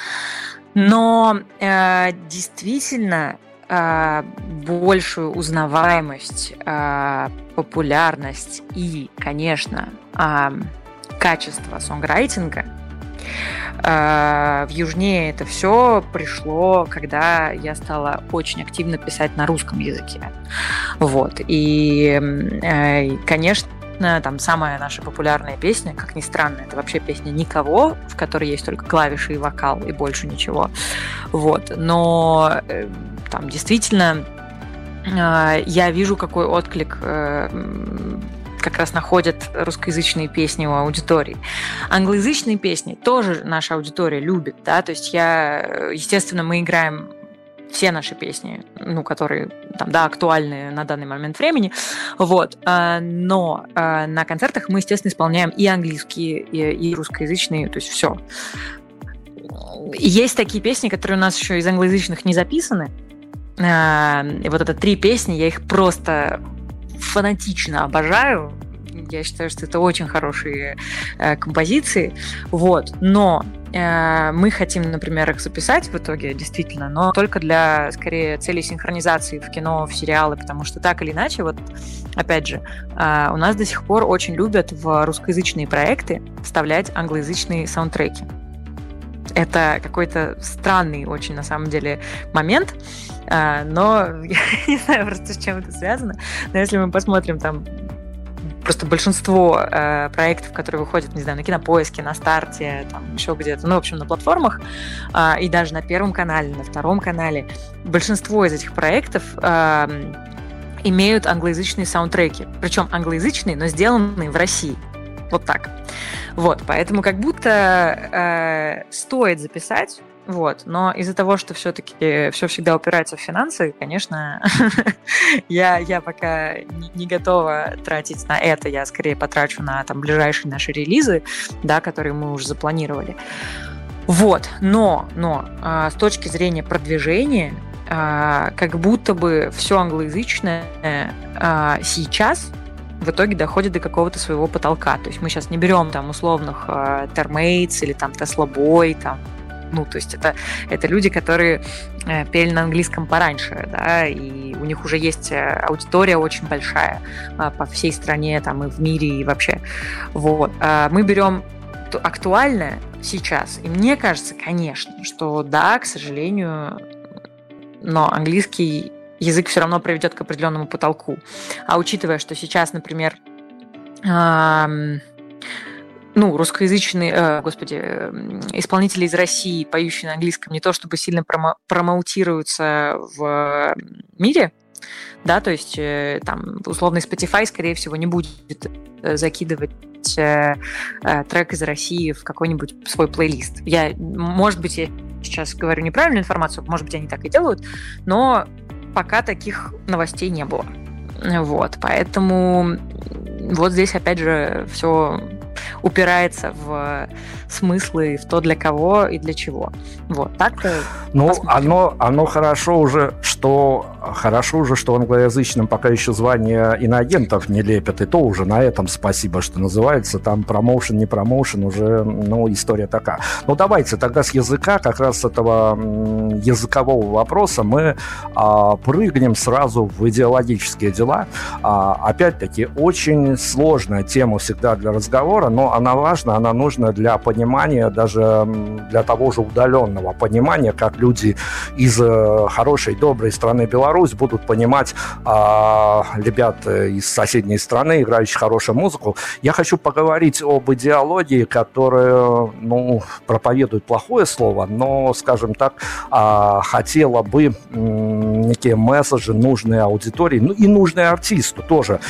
Но э, действительно э, большую узнаваемость, э, популярность и, конечно, э, качество сонграйтинга в Южнее это все пришло, когда я стала очень активно писать на русском языке. Вот. И, э, конечно, там самая наша популярная песня, как ни странно, это вообще песня «Никого», в которой есть только клавиши и вокал, и больше ничего. Вот. Но э, там действительно я вижу, какой отклик как раз находят русскоязычные песни у аудитории. Англоязычные песни тоже наша аудитория любит, да, то есть я, естественно, мы играем все наши песни, ну, которые там, да, актуальны на данный момент времени, вот, а, но а, на концертах мы, естественно, исполняем и английские, и, русскоязычные, то есть все. Есть такие песни, которые у нас еще из англоязычных не записаны, а, и вот это три песни, я их просто фанатично обожаю. Я считаю, что это очень хорошие э, композиции. Вот. Но э, мы хотим, например, их записать в итоге, действительно, но только для, скорее, целей синхронизации в кино, в сериалы, потому что так или иначе, вот, опять же, э, у нас до сих пор очень любят в русскоязычные проекты вставлять англоязычные саундтреки. Это какой-то странный очень, на самом деле, момент, а, но я не знаю просто, с чем это связано. Но если мы посмотрим там просто большинство э, проектов, которые выходят, не знаю, на кинопоиске, на старте, там еще где-то, ну, в общем, на платформах, э, и даже на Первом канале, на Втором канале, большинство из этих проектов э, имеют англоязычные саундтреки. Причем англоязычные, но сделанные в России. Вот так. Вот, поэтому как будто э, стоит записать вот. Но из-за того, что все-таки все всегда упирается в финансы, конечно, я, я пока не, не готова тратить на это. Я скорее потрачу на там, ближайшие наши релизы, да, которые мы уже запланировали. Вот. Но, но а, с точки зрения продвижения, а, как будто бы все англоязычное а, сейчас в итоге доходит до какого-то своего потолка. То есть мы сейчас не берем там условных э, или там Boy, там ну, то есть это, это люди, которые э, пели на английском пораньше, да, и у них уже есть э, аудитория очень большая э, по всей стране, там, и в мире, и вообще. Вот. А мы берем актуальное сейчас, и мне кажется, конечно, что да, к сожалению, но английский язык все равно приведет к определенному потолку. А учитывая, что сейчас, например, ну, русскоязычные, э, господи, исполнители из России, поющие на английском, не то чтобы сильно промо промоутируются в мире, да, то есть э, там условный Spotify, скорее всего, не будет э, закидывать э, э, трек из России в какой-нибудь свой плейлист. Я, может быть, я сейчас говорю неправильную информацию, может быть, они так и делают, но пока таких новостей не было. Вот, поэтому вот здесь, опять же, все упирается в смыслы, в то, для кого и для чего. Вот, так-то Ну, оно, оно хорошо уже, что хорошо уже, что англоязычным пока еще звание иноагентов не лепят, и то уже на этом спасибо, что называется. Там промоушен, не промоушен, уже, ну, история такая. Ну, давайте тогда с языка, как раз с этого языкового вопроса мы а, прыгнем сразу в идеологические дела. А, опять-таки, очень сложная тема всегда для разговора, но она важна, она нужна для понимания, даже для того же удаленного понимания, как люди из э, хорошей, доброй страны Беларусь будут понимать а, ребят э, из соседней страны, играющих хорошую музыку. Я хочу поговорить об идеологии, которая, ну, проповедует плохое слово, но, скажем так, а, хотела бы некие месседжи нужные аудитории, ну и нужные артисту тоже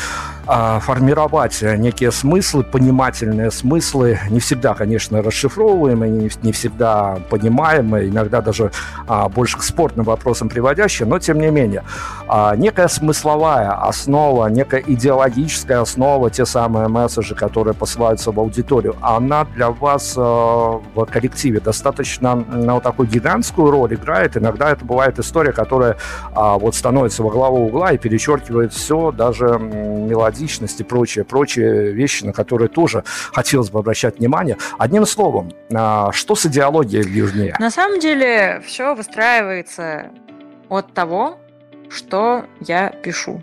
формировать некие смыслы, понимательные смыслы, не всегда, конечно, расшифровываемые, не, всегда понимаемые, иногда даже а, больше к спортным вопросам приводящие, но тем не менее. А, некая смысловая основа, некая идеологическая основа, те самые месседжи, которые посылаются в аудиторию, она для вас а, в коллективе достаточно на вот такую гигантскую роль играет. Иногда это бывает история, которая а, вот становится во главу угла и перечеркивает все, даже мелодичность и прочие, прочие вещи, на которые тоже хотелось бы обращать внимание. Одним словом, а, что с идеологией южнее? На самом деле все выстраивается от того, что я пишу.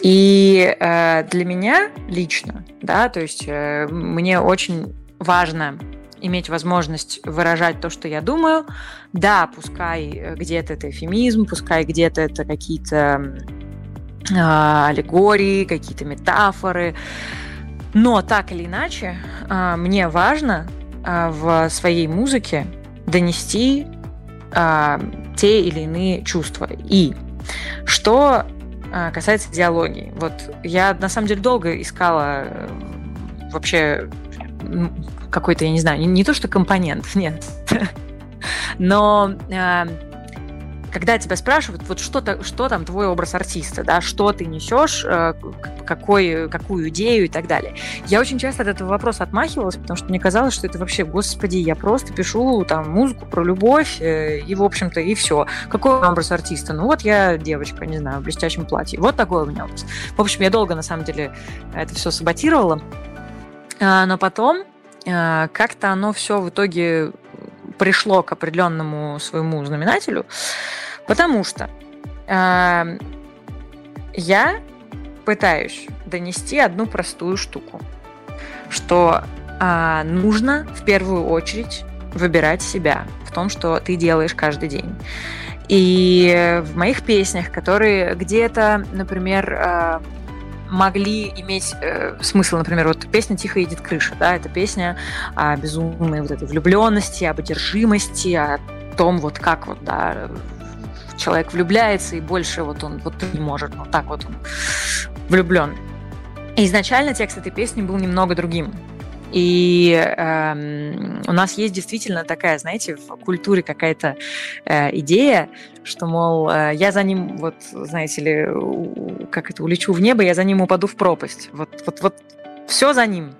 И э, для меня лично, да, то есть э, мне очень важно иметь возможность выражать то, что я думаю. Да, пускай э, где-то это эфемизм, пускай где-то это какие-то аллегории, какие-то метафоры. Но так или иначе, э, мне важно э, в своей музыке донести те или иные чувства. И что касается идеологии, вот я на самом деле долго искала э, вообще какой-то, я не знаю, не, не то что компонент, нет, но когда тебя спрашивают, вот что, -то, что там твой образ артиста, да, что ты несешь, э, какой, какую идею и так далее. Я очень часто от этого вопроса отмахивалась, потому что мне казалось, что это вообще, господи, я просто пишу там музыку про любовь, э, и, в общем-то, и все. Какой образ артиста? Ну вот я девочка, не знаю, в блестящем платье. Вот такой у меня образ. В общем, я долго, на самом деле, это все саботировала. А, но потом а, как-то оно все в итоге пришло к определенному своему знаменателю, потому что э, я пытаюсь донести одну простую штуку, что э, нужно в первую очередь выбирать себя в том, что ты делаешь каждый день. И в моих песнях, которые где-то, например, э, могли иметь э, смысл, например, вот песня «Тихо едет крыша», да, это песня о безумной вот этой влюбленности, об одержимости, о том, вот как вот, да, человек влюбляется, и больше вот он вот не может, вот так вот он влюблен. Изначально текст этой песни был немного другим. И э, у нас есть действительно такая, знаете, в культуре какая-то э, идея, что, мол, э, я за ним, вот, знаете ли, как это, улечу в небо, я за ним упаду в пропасть. Вот, вот, вот все за ним.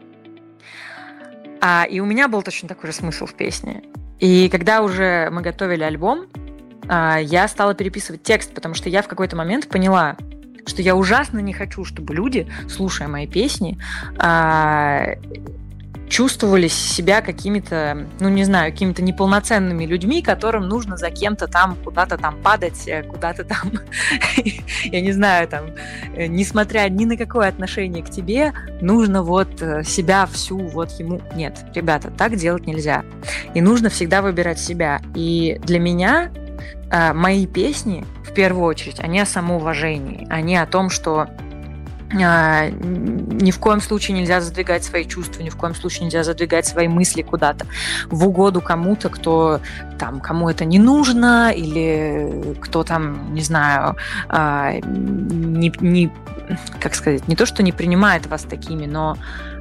А, и у меня был точно такой же смысл в песне. И когда уже мы готовили альбом, э, я стала переписывать текст, потому что я в какой-то момент поняла, что я ужасно не хочу, чтобы люди, слушая мои песни, э, чувствовали себя какими-то, ну не знаю, какими-то неполноценными людьми, которым нужно за кем-то там куда-то там падать, э, куда-то там, я не знаю, там, э, несмотря ни на какое отношение к тебе, нужно вот э, себя всю вот ему... Нет, ребята, так делать нельзя. И нужно всегда выбирать себя. И для меня мои песни, в первую очередь, они о самоуважении, они о том, что ни в коем случае нельзя задвигать свои чувства, ни в коем случае нельзя задвигать свои мысли куда-то в угоду кому-то, кто там, кому это не нужно, или кто там, не знаю, а, не, не как сказать, не то, что не принимает вас такими, но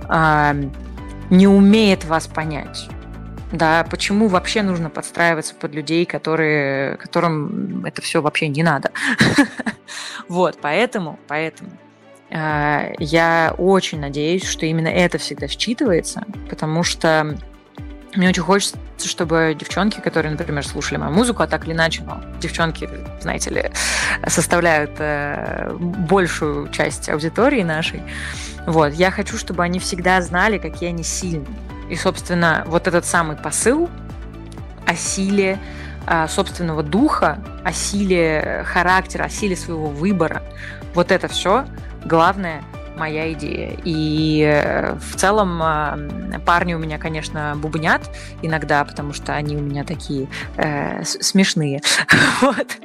а, не умеет вас понять. Да, почему вообще нужно подстраиваться под людей, которые, которым это все вообще не надо. Вот, поэтому, поэтому я очень надеюсь, что именно это всегда считывается, потому что мне очень хочется, чтобы девчонки, которые, например, слушали мою музыку, а так или иначе, но девчонки, знаете ли, составляют э, большую часть аудитории нашей. Вот, я хочу, чтобы они всегда знали, какие они сильные. И, собственно, вот этот самый посыл о силе э, собственного духа, о силе характера, о силе своего выбора, вот это все главная моя идея. И э, в целом э, парни у меня, конечно, бубнят иногда, потому что они у меня такие э, смешные. вот.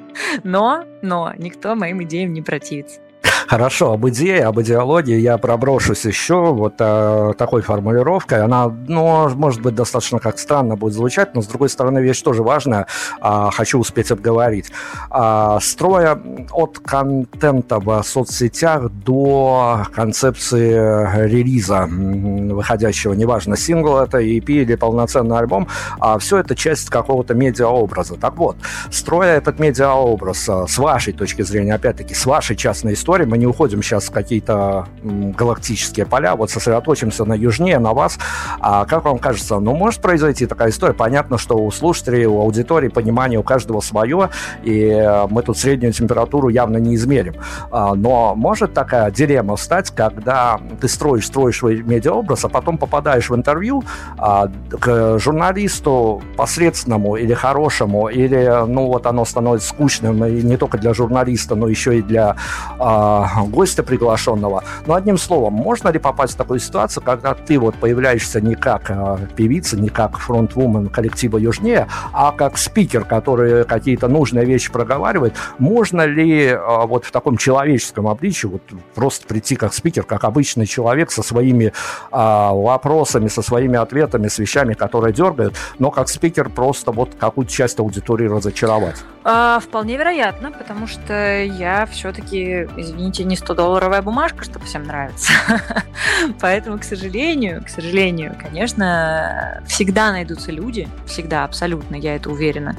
Но, но никто моим идеям не противится. Хорошо, об идее, об идеологии я проброшусь еще вот э, такой формулировкой. Она, ну, может быть, достаточно как странно будет звучать, но, с другой стороны, вещь тоже важная, э, хочу успеть обговорить. Э, строя от контента в соцсетях до концепции релиза выходящего, неважно, сингл это, EP или полноценный альбом, а все это часть какого-то медиаобраза. Так вот, строя этот медиаобраз э, с вашей точки зрения, опять-таки, с вашей частной истории, мы не уходим сейчас в какие-то галактические поля, вот сосредоточимся на южнее, на вас. А как вам кажется, ну, может произойти такая история? Понятно, что у слушателей, у аудитории понимание у каждого свое, и э, мы тут среднюю температуру явно не измерим. А, но может такая дилемма встать, когда ты строишь, строишь свой медиаобраз, а потом попадаешь в интервью а, к журналисту посредственному или хорошему, или, ну, вот оно становится скучным и не только для журналиста, но еще и для а, гостя приглашенного. Но одним словом, можно ли попасть в такую ситуацию, когда ты вот появляешься не как э, певица, не как фронтвумен коллектива Южнее, а как спикер, который какие-то нужные вещи проговаривает. Можно ли э, вот в таком человеческом обличии вот просто прийти как спикер, как обычный человек со своими э, вопросами, со своими ответами, с вещами, которые дергают, но как спикер просто вот какую-то часть аудитории разочаровать? А, вполне вероятно, потому что я все-таки, извините, не 100-долларовая бумажка, что всем нравится. Поэтому, к сожалению, к сожалению, конечно, всегда найдутся люди, всегда, абсолютно, я это уверена,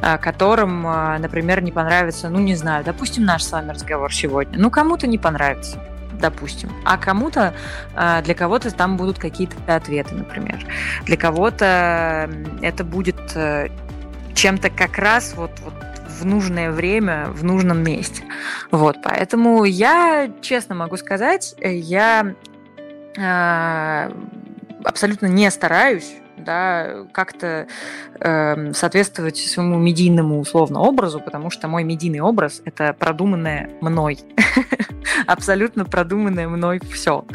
а, которым, а, например, не понравится, ну, не знаю, допустим, наш с вами разговор сегодня. Ну, кому-то не понравится допустим. А кому-то, для кого-то там будут какие-то ответы, например. Для кого-то это будет э, чем-то как раз вот, вот в нужное время, в нужном месте. Вот, поэтому я, честно могу сказать, я э, абсолютно не стараюсь да, как-то э, соответствовать своему медийному условно образу, потому что мой медийный образ это продуманное мной, абсолютно продуманное мной все,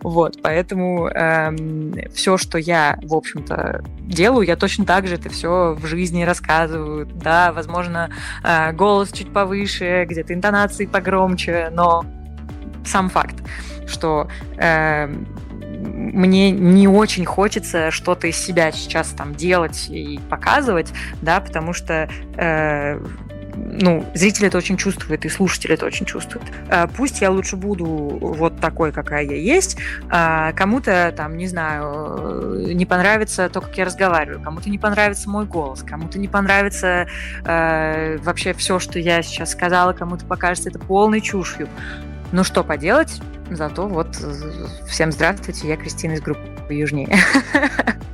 вот, поэтому э, эм, все, что я, в общем-то, делаю, я точно так же это все в жизни рассказываю, да, возможно, э, голос чуть повыше, где-то интонации погромче, но сам факт, что э, мне не очень хочется что-то из себя сейчас там делать и показывать, да, потому что э, ну, зритель это очень чувствует, и слушатель это очень чувствует. Э, пусть я лучше буду вот такой, какая я есть. Э, кому-то, там, не знаю, не понравится то, как я разговариваю, кому-то не понравится мой голос, кому-то не понравится э, вообще все, что я сейчас сказала, кому-то покажется это полной чушью. Ну что поделать? Зато вот всем здравствуйте, я Кристина из группы «Южнее».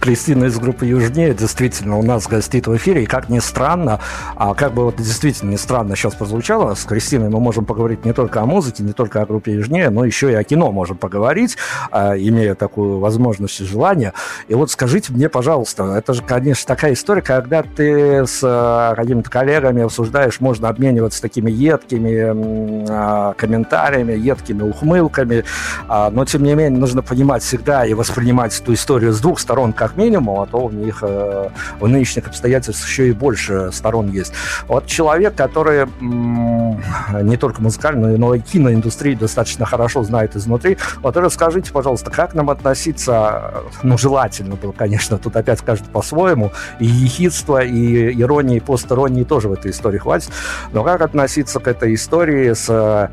Кристина из группы «Южнее» действительно у нас гостит в эфире. И как ни странно, а как бы вот действительно не странно сейчас прозвучало, с Кристиной мы можем поговорить не только о музыке, не только о группе «Южнее», но еще и о кино можем поговорить, а, имея такую возможность и желание. И вот скажите мне, пожалуйста, это же, конечно, такая история, когда ты с а, какими-то коллегами обсуждаешь, можно обмениваться такими едкими а, комментариями, едкими ухмылками, но тем не менее нужно понимать всегда и воспринимать эту историю с двух сторон, как как минимум, а то у них э, в нынешних обстоятельствах еще и больше сторон есть. Вот человек, который не только музыкальную, но и киноиндустрию достаточно хорошо знает изнутри, вот расскажите, пожалуйста, как нам относиться, ну, желательно было, конечно, тут опять каждый по-своему, и ехидство, и иронии, и посторонние тоже в этой истории хватит, но как относиться к этой истории с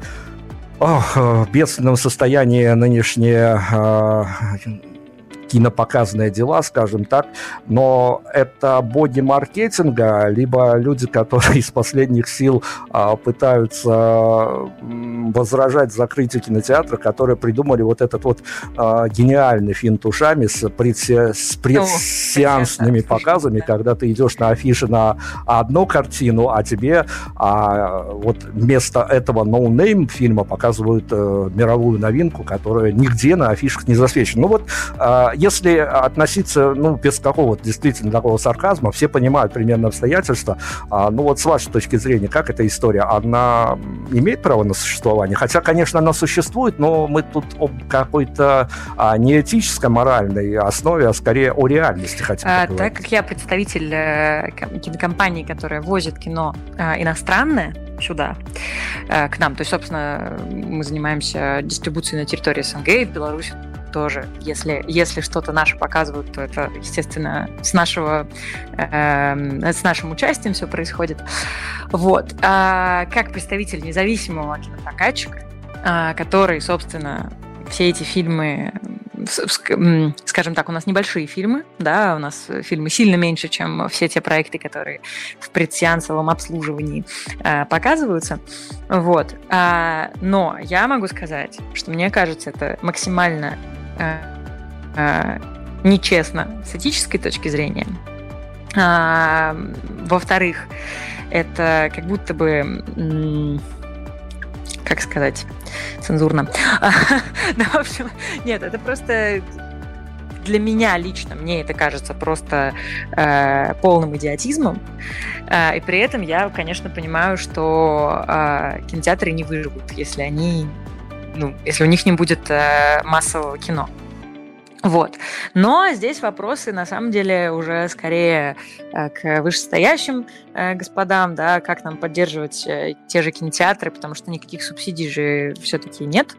Ох, бедственном состоянии нынешнее э, кинопоказные дела, скажем так, но это боги маркетинга, либо люди, которые из последних сил а, пытаются возражать закрытию кинотеатра, которые придумали вот этот вот а, гениальный финт ушами с, предсе, с предсеансными показами, когда ты идешь на афише на одну картину, а тебе а, вот вместо этого no-name фильма показывают а, мировую новинку, которая нигде на афишах не засвечена. Ну вот а, если относиться, ну, без какого-то действительно такого сарказма, все понимают примерно обстоятельства, а, ну, вот с вашей точки зрения, как эта история, она имеет право на существование? Хотя, конечно, она существует, но мы тут об какой-то а, не этической, моральной основе, а скорее о реальности хотим а, Так как я представитель э, кинокомпании, которая возит кино э, иностранное, сюда, э, к нам. То есть, собственно, мы занимаемся дистрибуцией на территории СНГ, в Беларуси тоже. Если, если что-то наше показывают, то это, естественно, с нашего, э, с нашим участием все происходит. Вот. А как представитель независимого кинопрокатчика, а, который, собственно, все эти фильмы скажем так, у нас небольшие фильмы, да, у нас фильмы сильно меньше, чем все те проекты, которые в предсеансовом обслуживании э, показываются, вот. А, но я могу сказать, что мне кажется, это максимально нечестно с этической точки зрения. А, во-вторых, это как будто бы как сказать цензурно. ну, в общем, нет, это просто для меня лично, мне это кажется просто э, полным идиотизмом. Э, и при этом я, конечно, понимаю, что э, кинотеатры не выживут, если они ну, если у них не будет э, массового кино. Вот. Но здесь вопросы, на самом деле, уже скорее э, к вышестоящим э, господам, да, как нам поддерживать э, те же кинотеатры, потому что никаких субсидий же все-таки нет,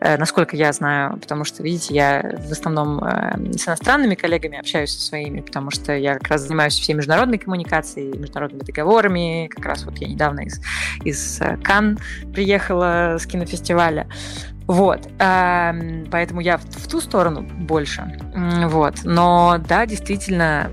насколько я знаю, потому что, видите, я в основном с иностранными коллегами общаюсь со своими, потому что я как раз занимаюсь всей международной коммуникацией, международными договорами, как раз вот я недавно из, из Кан приехала с кинофестиваля, вот, эм, поэтому я в, ту сторону больше. Вот, но да, действительно,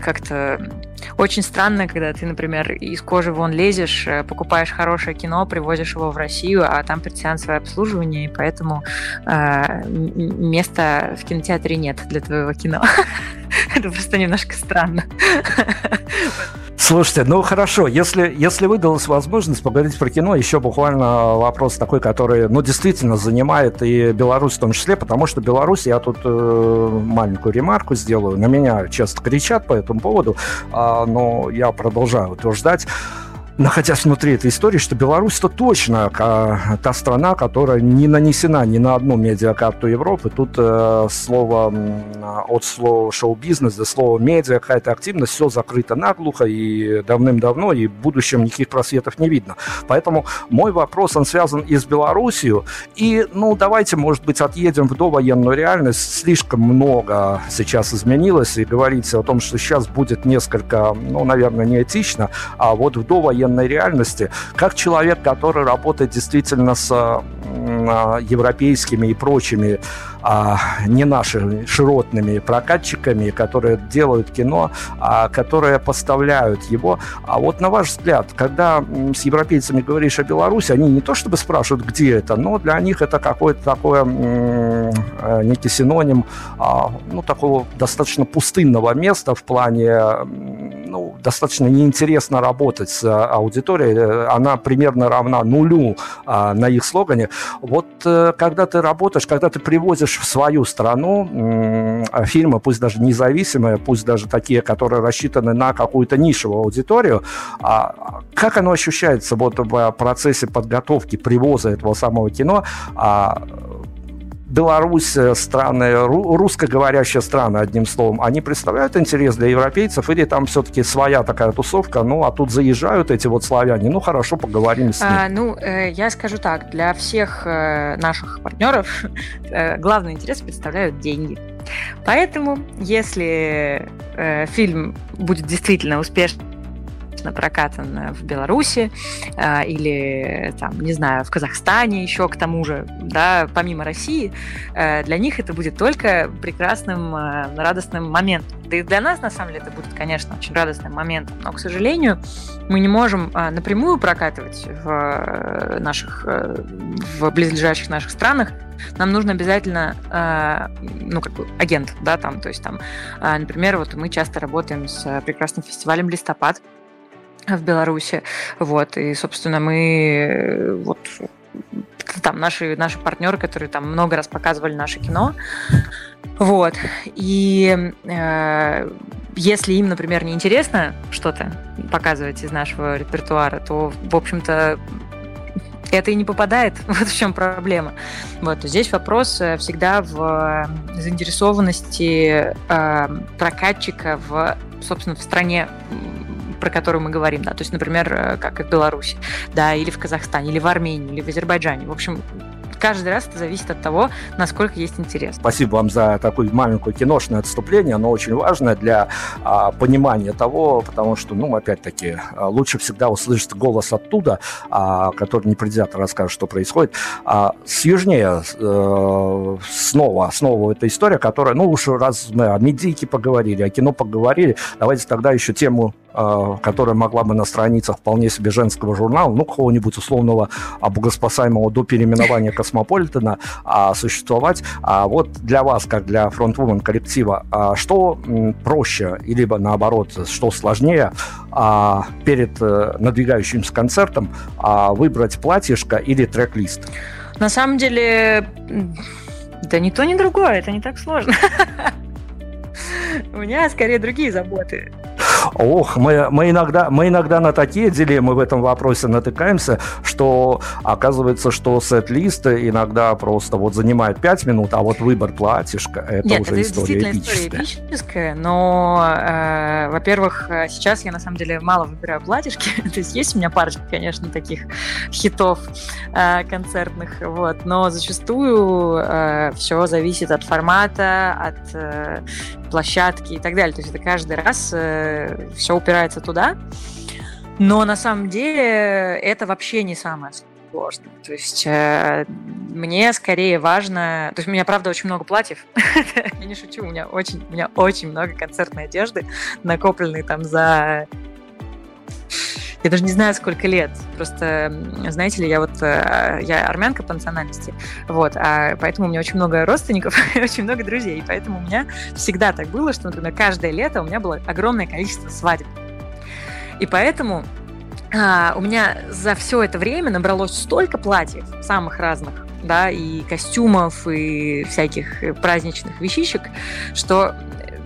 как-то очень странно, когда ты, например, из кожи вон лезешь, э, покупаешь хорошее кино, привозишь его в Россию, а там предсеансовое обслуживание, и поэтому э, места в кинотеатре нет для твоего кино. Это просто немножко странно. Слушайте, ну хорошо, если, если выдалась возможность поговорить про кино, еще буквально вопрос такой, который, ну, действительно занимает и Беларусь в том числе, потому что Беларусь, я тут э, маленькую ремарку сделаю, на меня часто кричат по этому поводу, э, но я продолжаю утверждать, находясь внутри этой истории, что Беларусь это точно та страна, которая не нанесена ни на одну медиакарту Европы. Тут э, слово от слова шоу-бизнес до слова медиа, какая-то активность, все закрыто наглухо и давным-давно, и в будущем никаких просветов не видно. Поэтому мой вопрос, он связан и с Белоруссией, и, ну, давайте, может быть, отъедем в довоенную реальность. Слишком много сейчас изменилось, и говорится о том, что сейчас будет несколько, ну, наверное, неэтично, а вот в довоенной современной реальности, как человек, который работает действительно с а, европейскими и прочими а, не нашими широтными прокатчиками, которые делают кино, а которые поставляют его. А вот на ваш взгляд, когда с европейцами говоришь о Беларуси, они не то чтобы спрашивают, где это, но для них это какое-то такое э, некий синоним а, ну, такого достаточно пустынного места в плане ну, достаточно неинтересно работать с аудиторией. Она примерно равна нулю а, на их слогане. Вот э, когда ты работаешь, когда ты привозишь в свою страну фильмы, пусть даже независимые, пусть даже такие, которые рассчитаны на какую-то нишевую аудиторию, а как оно ощущается вот в процессе подготовки, привоза этого самого кино, а Беларусь, э, страны, русскоговорящие страны, одним словом, они представляют интерес для европейцев или там все-таки своя такая тусовка, ну, а тут заезжают эти вот славяне, ну, хорошо, поговорим с ними. А, ну, э, я скажу так, для всех э, наших партнеров э, главный интерес представляют деньги. Поэтому, если э, фильм будет действительно успешным, прокатан в Беларуси э, или, там, не знаю, в Казахстане еще к тому же, да, помимо России, э, для них это будет только прекрасным, э, радостным моментом. Да и для нас, на самом деле, это будет, конечно, очень радостным моментом. Но, к сожалению, мы не можем напрямую прокатывать в наших, в близлежащих наших странах нам нужно обязательно, ну, как бы агент, да, там, то есть там, например, вот мы часто работаем с прекрасным фестивалем «Листопад», в Беларуси. Вот, и, собственно, мы э, вот там наши, наши партнеры, которые там много раз показывали наше кино. Вот. И э, если им, например, не интересно что-то показывать из нашего репертуара, то, в общем-то, это и не попадает. Вот в чем проблема. Вот здесь вопрос э, всегда в заинтересованности э, прокатчика в, собственно, в стране про которую мы говорим, да, то есть, например, э, как и в Беларуси, да, или в Казахстане, или в Армении, или в Азербайджане. В общем, каждый раз это зависит от того, насколько есть интерес. Спасибо вам за такое маленькое киношное отступление. Оно очень важное для а, понимания того, потому что, ну, опять-таки, а, лучше всегда услышать голос оттуда, а, который не предвзято расскажет, что происходит. А, с южнее э, снова, снова эта история, которая, ну, уж раз мы о медийке поговорили, о кино поговорили, давайте тогда еще тему которая могла бы на страницах вполне себе женского журнала, ну, какого-нибудь условного а, богоспасаемого до переименования Космополитена, а, существовать. А вот для вас, как для фронтвумен коллектива, а, что проще, либо наоборот, что сложнее а, перед а, надвигающимся концертом а, выбрать платьишко или трек-лист? На самом деле, да ни то, ни другое, это не так сложно. У меня скорее другие заботы. Ох, мы, мы, иногда, мы иногда на такие дилеммы в этом вопросе натыкаемся, что оказывается, что сет-лист иногда просто вот занимает 5 минут, а вот выбор платьишка – это Нет, уже это история эпическая. история эпическая, но, э, во-первых, сейчас я на самом деле мало выбираю платьишки, то есть есть у меня парочка, конечно, таких хитов э, концертных, вот, но зачастую э, все зависит от формата, от э, площадки и так далее, то есть это каждый раз э, все упирается туда. Но на самом деле это вообще не самое сложное. То есть э, мне скорее важно... То есть у меня, правда, очень много платьев. Я не шучу, у меня очень, у меня очень много концертной одежды, накопленной там за я даже не знаю, сколько лет. Просто, знаете ли, я вот, э, я армянка по национальности, вот, а поэтому у меня очень много родственников очень много друзей. И поэтому у меня всегда так было, что, например, каждое лето у меня было огромное количество свадеб. И поэтому а, у меня за все это время набралось столько платьев самых разных, да, и костюмов, и всяких праздничных вещичек, что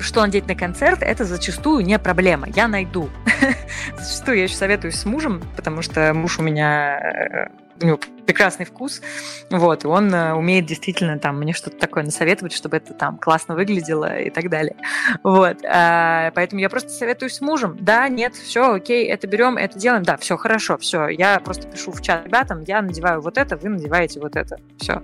что надеть на концерт, это зачастую не проблема. Я найду. зачастую я еще советуюсь с мужем, потому что муж у меня э, у него прекрасный вкус, вот, и он э, умеет действительно там мне что-то такое насоветовать, чтобы это там классно выглядело и так далее, вот, а, поэтому я просто советуюсь с мужем, да, нет, все, окей, это берем, это делаем, да, все, хорошо, все, я просто пишу в чат ребятам, я надеваю вот это, вы надеваете вот это, все.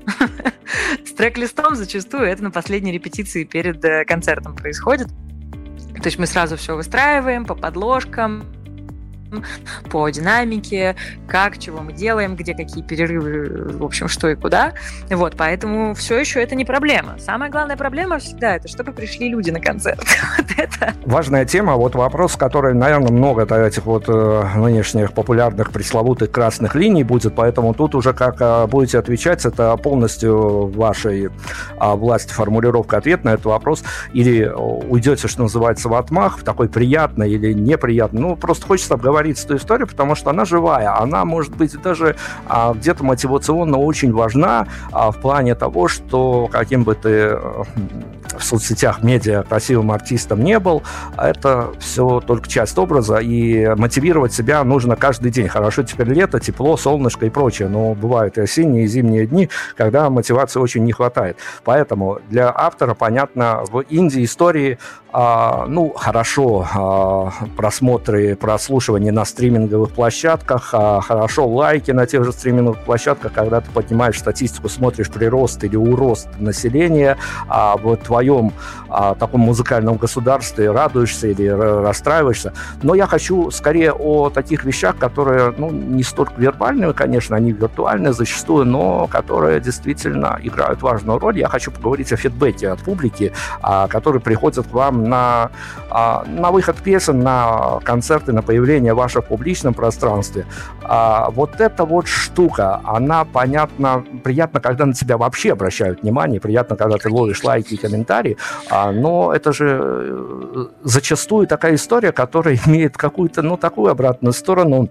С трек-листом зачастую это на последней репетиции перед э, концертом происходит, то есть мы сразу все выстраиваем по подложкам, по динамике, как, чего мы делаем, где какие перерывы, в общем, что и куда. Вот, поэтому все еще это не проблема. Самая главная проблема всегда это, чтобы пришли люди на концерт. вот это. Важная тема, вот вопрос, который, наверное, много этих вот э, нынешних популярных пресловутых красных линий будет, поэтому тут уже как э, будете отвечать, это полностью вашей э, власти формулировка ответ на этот вопрос, или уйдете, что называется, в отмах, в такой приятный или неприятный, ну, просто хочется обговорить говорить эту историю, потому что она живая, она может быть даже а, где-то мотивационно очень важна а, в плане того, что каким бы ты в соцсетях медиа красивым артистом не был, это все только часть образа, и мотивировать себя нужно каждый день. Хорошо, теперь лето, тепло, солнышко и прочее, но бывают и осенние, и зимние дни, когда мотивации очень не хватает. Поэтому для автора, понятно, в Индии истории а, ну, хорошо, а, просмотры, прослушивания на стриминговых площадках, а, хорошо лайки на тех же стриминговых площадках, когда ты поднимаешь статистику, смотришь прирост или урост населения, а в твоем а, таком музыкальном государстве радуешься или расстраиваешься. Но я хочу скорее о таких вещах, которые, ну, не столько вербальные, конечно, они виртуальные зачастую, но которые действительно играют важную роль. Я хочу поговорить о фидбэке от публики, а, который приходит к вам на, а, на выход песен, на концерты, на появление ваше в публичном пространстве. А, вот эта вот штука, она, понятно, приятно, когда на тебя вообще обращают внимание, приятно, когда ты ловишь лайки и комментарии, а, но это же э, зачастую такая история, которая имеет какую-то, ну, такую обратную сторону,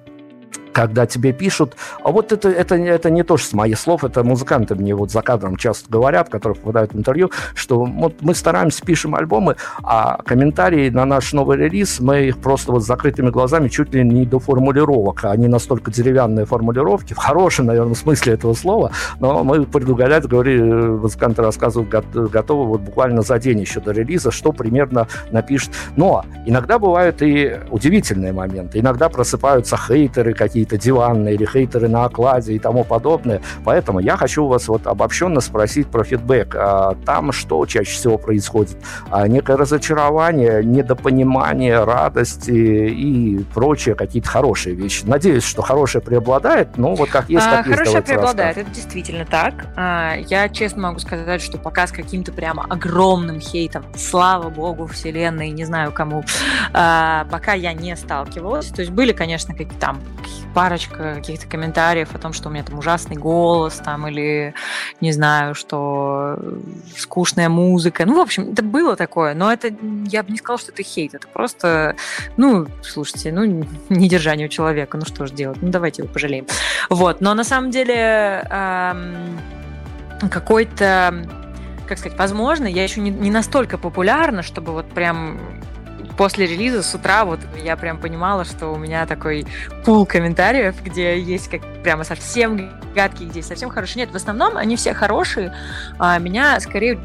когда тебе пишут, а вот это, это, это не то, что с моих слов, это музыканты мне вот за кадром часто говорят, которые попадают в интервью, что вот мы стараемся, пишем альбомы, а комментарии на наш новый релиз, мы их просто вот с закрытыми глазами чуть ли не до формулировок, они настолько деревянные формулировки, в хорошем, наверное, смысле этого слова, но мы предугадать, говорю, музыканты рассказывают, готовы вот буквально за день еще до релиза, что примерно напишет. Но иногда бывают и удивительные моменты, иногда просыпаются хейтеры какие какие-то диванные или хейтеры на окладе и тому подобное. Поэтому я хочу у вас вот обобщенно спросить про фидбэк. А, там что чаще всего происходит? А, некое разочарование, недопонимание, радость и прочие какие-то хорошие вещи. Надеюсь, что хорошее преобладает, но вот как есть, как а, есть. Хорошее преобладает, это действительно так. Я честно могу сказать, что пока с каким-то прямо огромным хейтом, слава богу, вселенной, не знаю кому, пока я не сталкивалась. То есть были, конечно, какие-то там парочка каких-то комментариев о том, что у меня там ужасный голос, там, или, не знаю, что скучная музыка. Ну, в общем, это было такое, но это, я бы не сказала, что это хейт, это просто, ну, слушайте, ну, недержание человека, ну, что же делать, ну, давайте его пожалеем. Вот, но на самом деле эм, какой-то как сказать, возможно, я еще не, не настолько популярна, чтобы вот прям после релиза с утра вот я прям понимала, что у меня такой пул комментариев, где есть как прямо совсем гадкие, где совсем хорошие. Нет, в основном они все хорошие. А меня скорее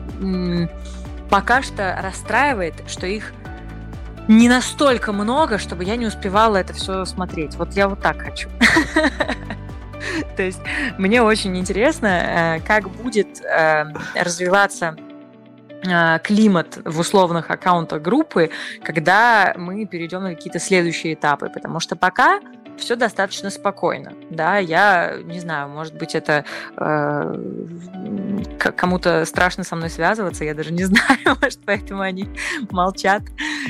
пока что расстраивает, что их не настолько много, чтобы я не успевала это все смотреть. Вот я вот так хочу. То есть мне очень интересно, э, как будет э, развиваться климат в условных аккаунтах группы, когда мы перейдем на какие-то следующие этапы, потому что пока все достаточно спокойно, да, я не знаю, может быть это э, кому-то страшно со мной связываться, я даже не знаю, может поэтому они молчат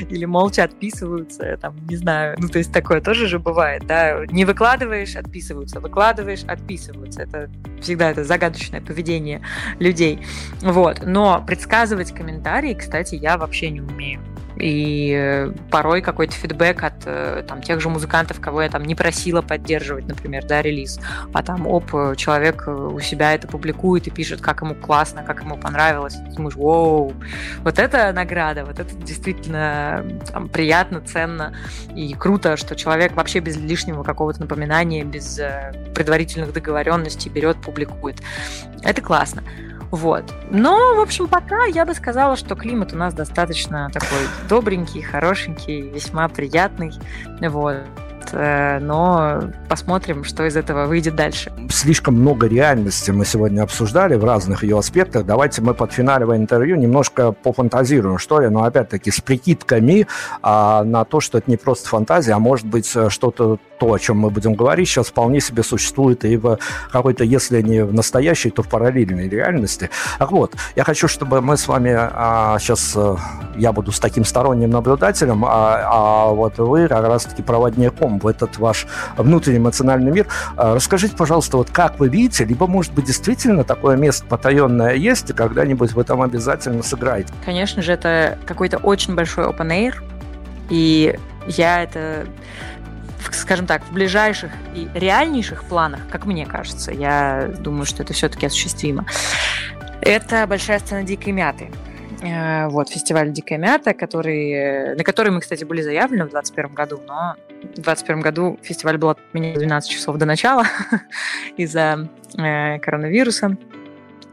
или молча отписываются, там, не знаю, ну то есть такое тоже же бывает, да, не выкладываешь, отписываются, выкладываешь, отписываются, это всегда это загадочное поведение людей, вот, но предсказывать комментарии, кстати, я вообще не умею, и э, порой какой-то фидбэк от э, там, тех же музыкантов, кого я там не просила поддерживать, например, да, релиз, а там, оп, человек у себя это публикует и пишет, как ему классно, как ему понравилось, ты думаешь, воу, вот это награда, вот это действительно там, приятно, ценно и круто, что человек вообще без лишнего какого-то напоминания, без э, предварительных договоренностей берет, публикует. Это классно. Вот. Но, в общем, пока я бы сказала, что климат у нас достаточно такой добренький, хорошенький, весьма приятный. Вот. Э, но посмотрим, что из этого выйдет дальше. Слишком много реальности мы сегодня обсуждали в разных ее аспектах. Давайте мы под финалевое интервью немножко пофантазируем, что ли, но опять-таки с прикидками а, на то, что это не просто фантазия, а может быть э, что-то то, о чем мы будем говорить, сейчас вполне себе существует и в какой-то, если не в настоящей, то в параллельной реальности. Так вот, я хочу, чтобы мы с вами а, сейчас, э, я буду с таким сторонним наблюдателем, а, а вот вы как раз-таки проводником в этот ваш внутренний эмоциональный мир. А, расскажите, пожалуйста, вот как вы видите, либо, может быть, действительно такое место потаенное есть, и когда-нибудь вы там обязательно сыграете? Конечно же, это какой-то очень большой open air, и я это скажем так, в ближайших и реальнейших планах, как мне кажется, я думаю, что это все-таки осуществимо. Это большая сцена дикой мяты. Э, вот, фестиваль «Дикая мята», который, на который мы, кстати, были заявлены в 2021 году, но в 2021 году фестиваль был отменен 12 часов до начала из-за э, коронавируса.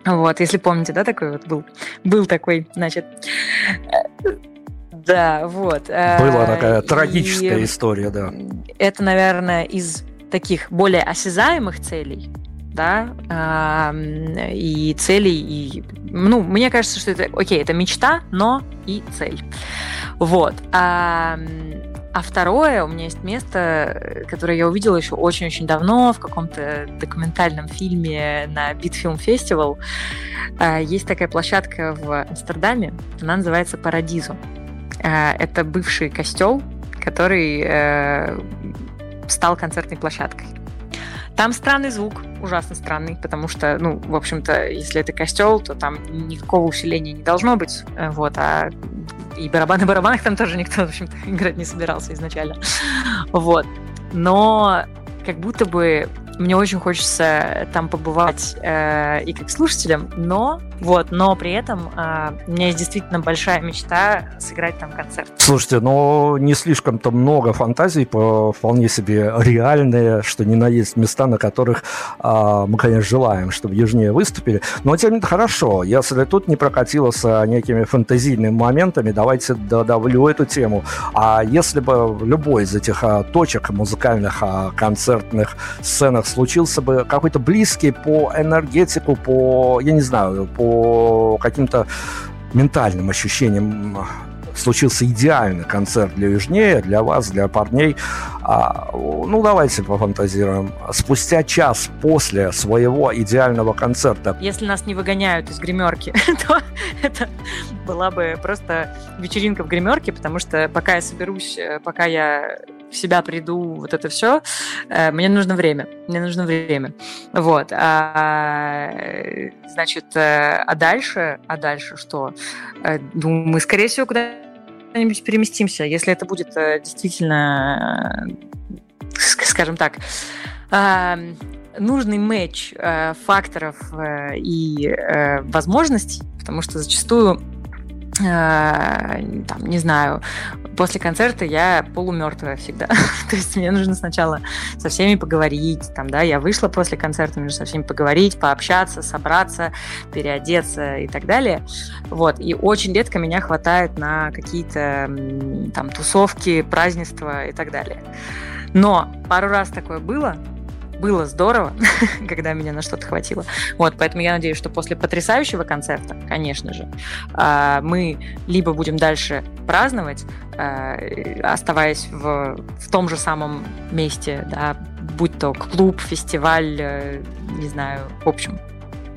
Вот, если помните, да, такой вот был, был такой, значит, да, вот. Была такая трагическая история, да. Это, наверное, из таких более осязаемых целей, да, и целей, и, ну, мне кажется, что это, окей, это мечта, но и цель. Вот. А, а второе, у меня есть место, которое я увидела еще очень-очень давно в каком-то документальном фильме на Film Festival. А, есть такая площадка в Амстердаме, она называется Парадизо. А, это бывший костел, который э, стал концертной площадкой. Там странный звук, ужасно странный, потому что, ну, в общем-то, если это костел, то там никакого усиления не должно быть, э, вот, а и барабаны барабанах там тоже никто, в общем-то, играть не собирался изначально, вот. Но как будто бы мне очень хочется там побывать э, и как слушателем, но вот, но при этом э, у меня есть действительно большая мечта сыграть там концерт. Слушайте, но не слишком-то много фантазий, по вполне себе реальные, что не на есть места, на которых э, мы, конечно, желаем, чтобы южнее выступили. Но тем не менее, хорошо, если тут не прокатилось некими фантазийными моментами, давайте додавлю эту тему. А если бы любой из этих а, точек музыкальных, а, концертных сценах случился бы какой-то близкий по энергетику, по, я не знаю, по каким-то ментальным ощущениям случился идеальный концерт для Южнее, для вас, для парней. А, ну, давайте пофантазируем. Спустя час после своего идеального концерта... Если нас не выгоняют из гримерки, то это была бы просто вечеринка в гримерке, потому что пока я соберусь, э, пока я в себя приду, вот это все, э, мне нужно время. Мне нужно время. Вот. А, значит, э, а дальше, а дальше что? Ну, мы, скорее всего, куда куда-нибудь переместимся, если это будет э, действительно, э, скажем так, э, нужный матч факторов и возможностей, потому что зачастую там, не знаю, после концерта я полумертвая всегда. То есть мне нужно сначала со всеми поговорить, там, да, я вышла после концерта, нужно со всеми поговорить, пообщаться, собраться, переодеться и так далее. Вот, и очень редко меня хватает на какие-то там тусовки, празднества и так далее. Но пару раз такое было, было здорово, когда меня на что-то хватило. Вот, поэтому я надеюсь, что после потрясающего концерта, конечно же, а, мы либо будем дальше праздновать, а, оставаясь в, в том же самом месте, да, будь то клуб, фестиваль, э, не знаю, в общем,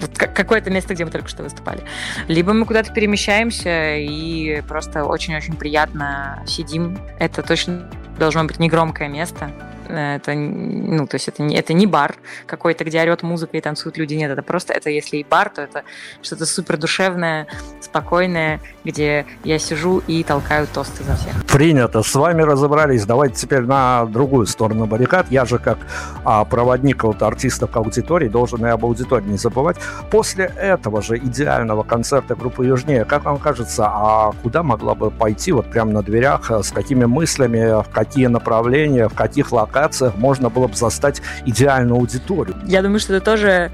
вот какое-то место, где мы только что выступали. Либо мы куда-то перемещаемся и просто очень-очень приятно сидим. Это точно должно быть негромкое место, это, ну, то есть это не, это не бар какой-то, где орет музыка и танцуют люди. Нет, это просто, это если и бар, то это что-то супер душевное, спокойное, где я сижу и толкаю тосты за всех. Принято. С вами разобрались. Давайте теперь на другую сторону баррикад. Я же как а, проводник вот, артистов к аудитории должен и об аудитории не забывать. После этого же идеального концерта группы Южнее, как вам кажется, а куда могла бы пойти вот прямо на дверях, с какими мыслями, в какие направления, в каких локациях локациях можно было бы застать идеальную аудиторию. Я думаю, что это тоже...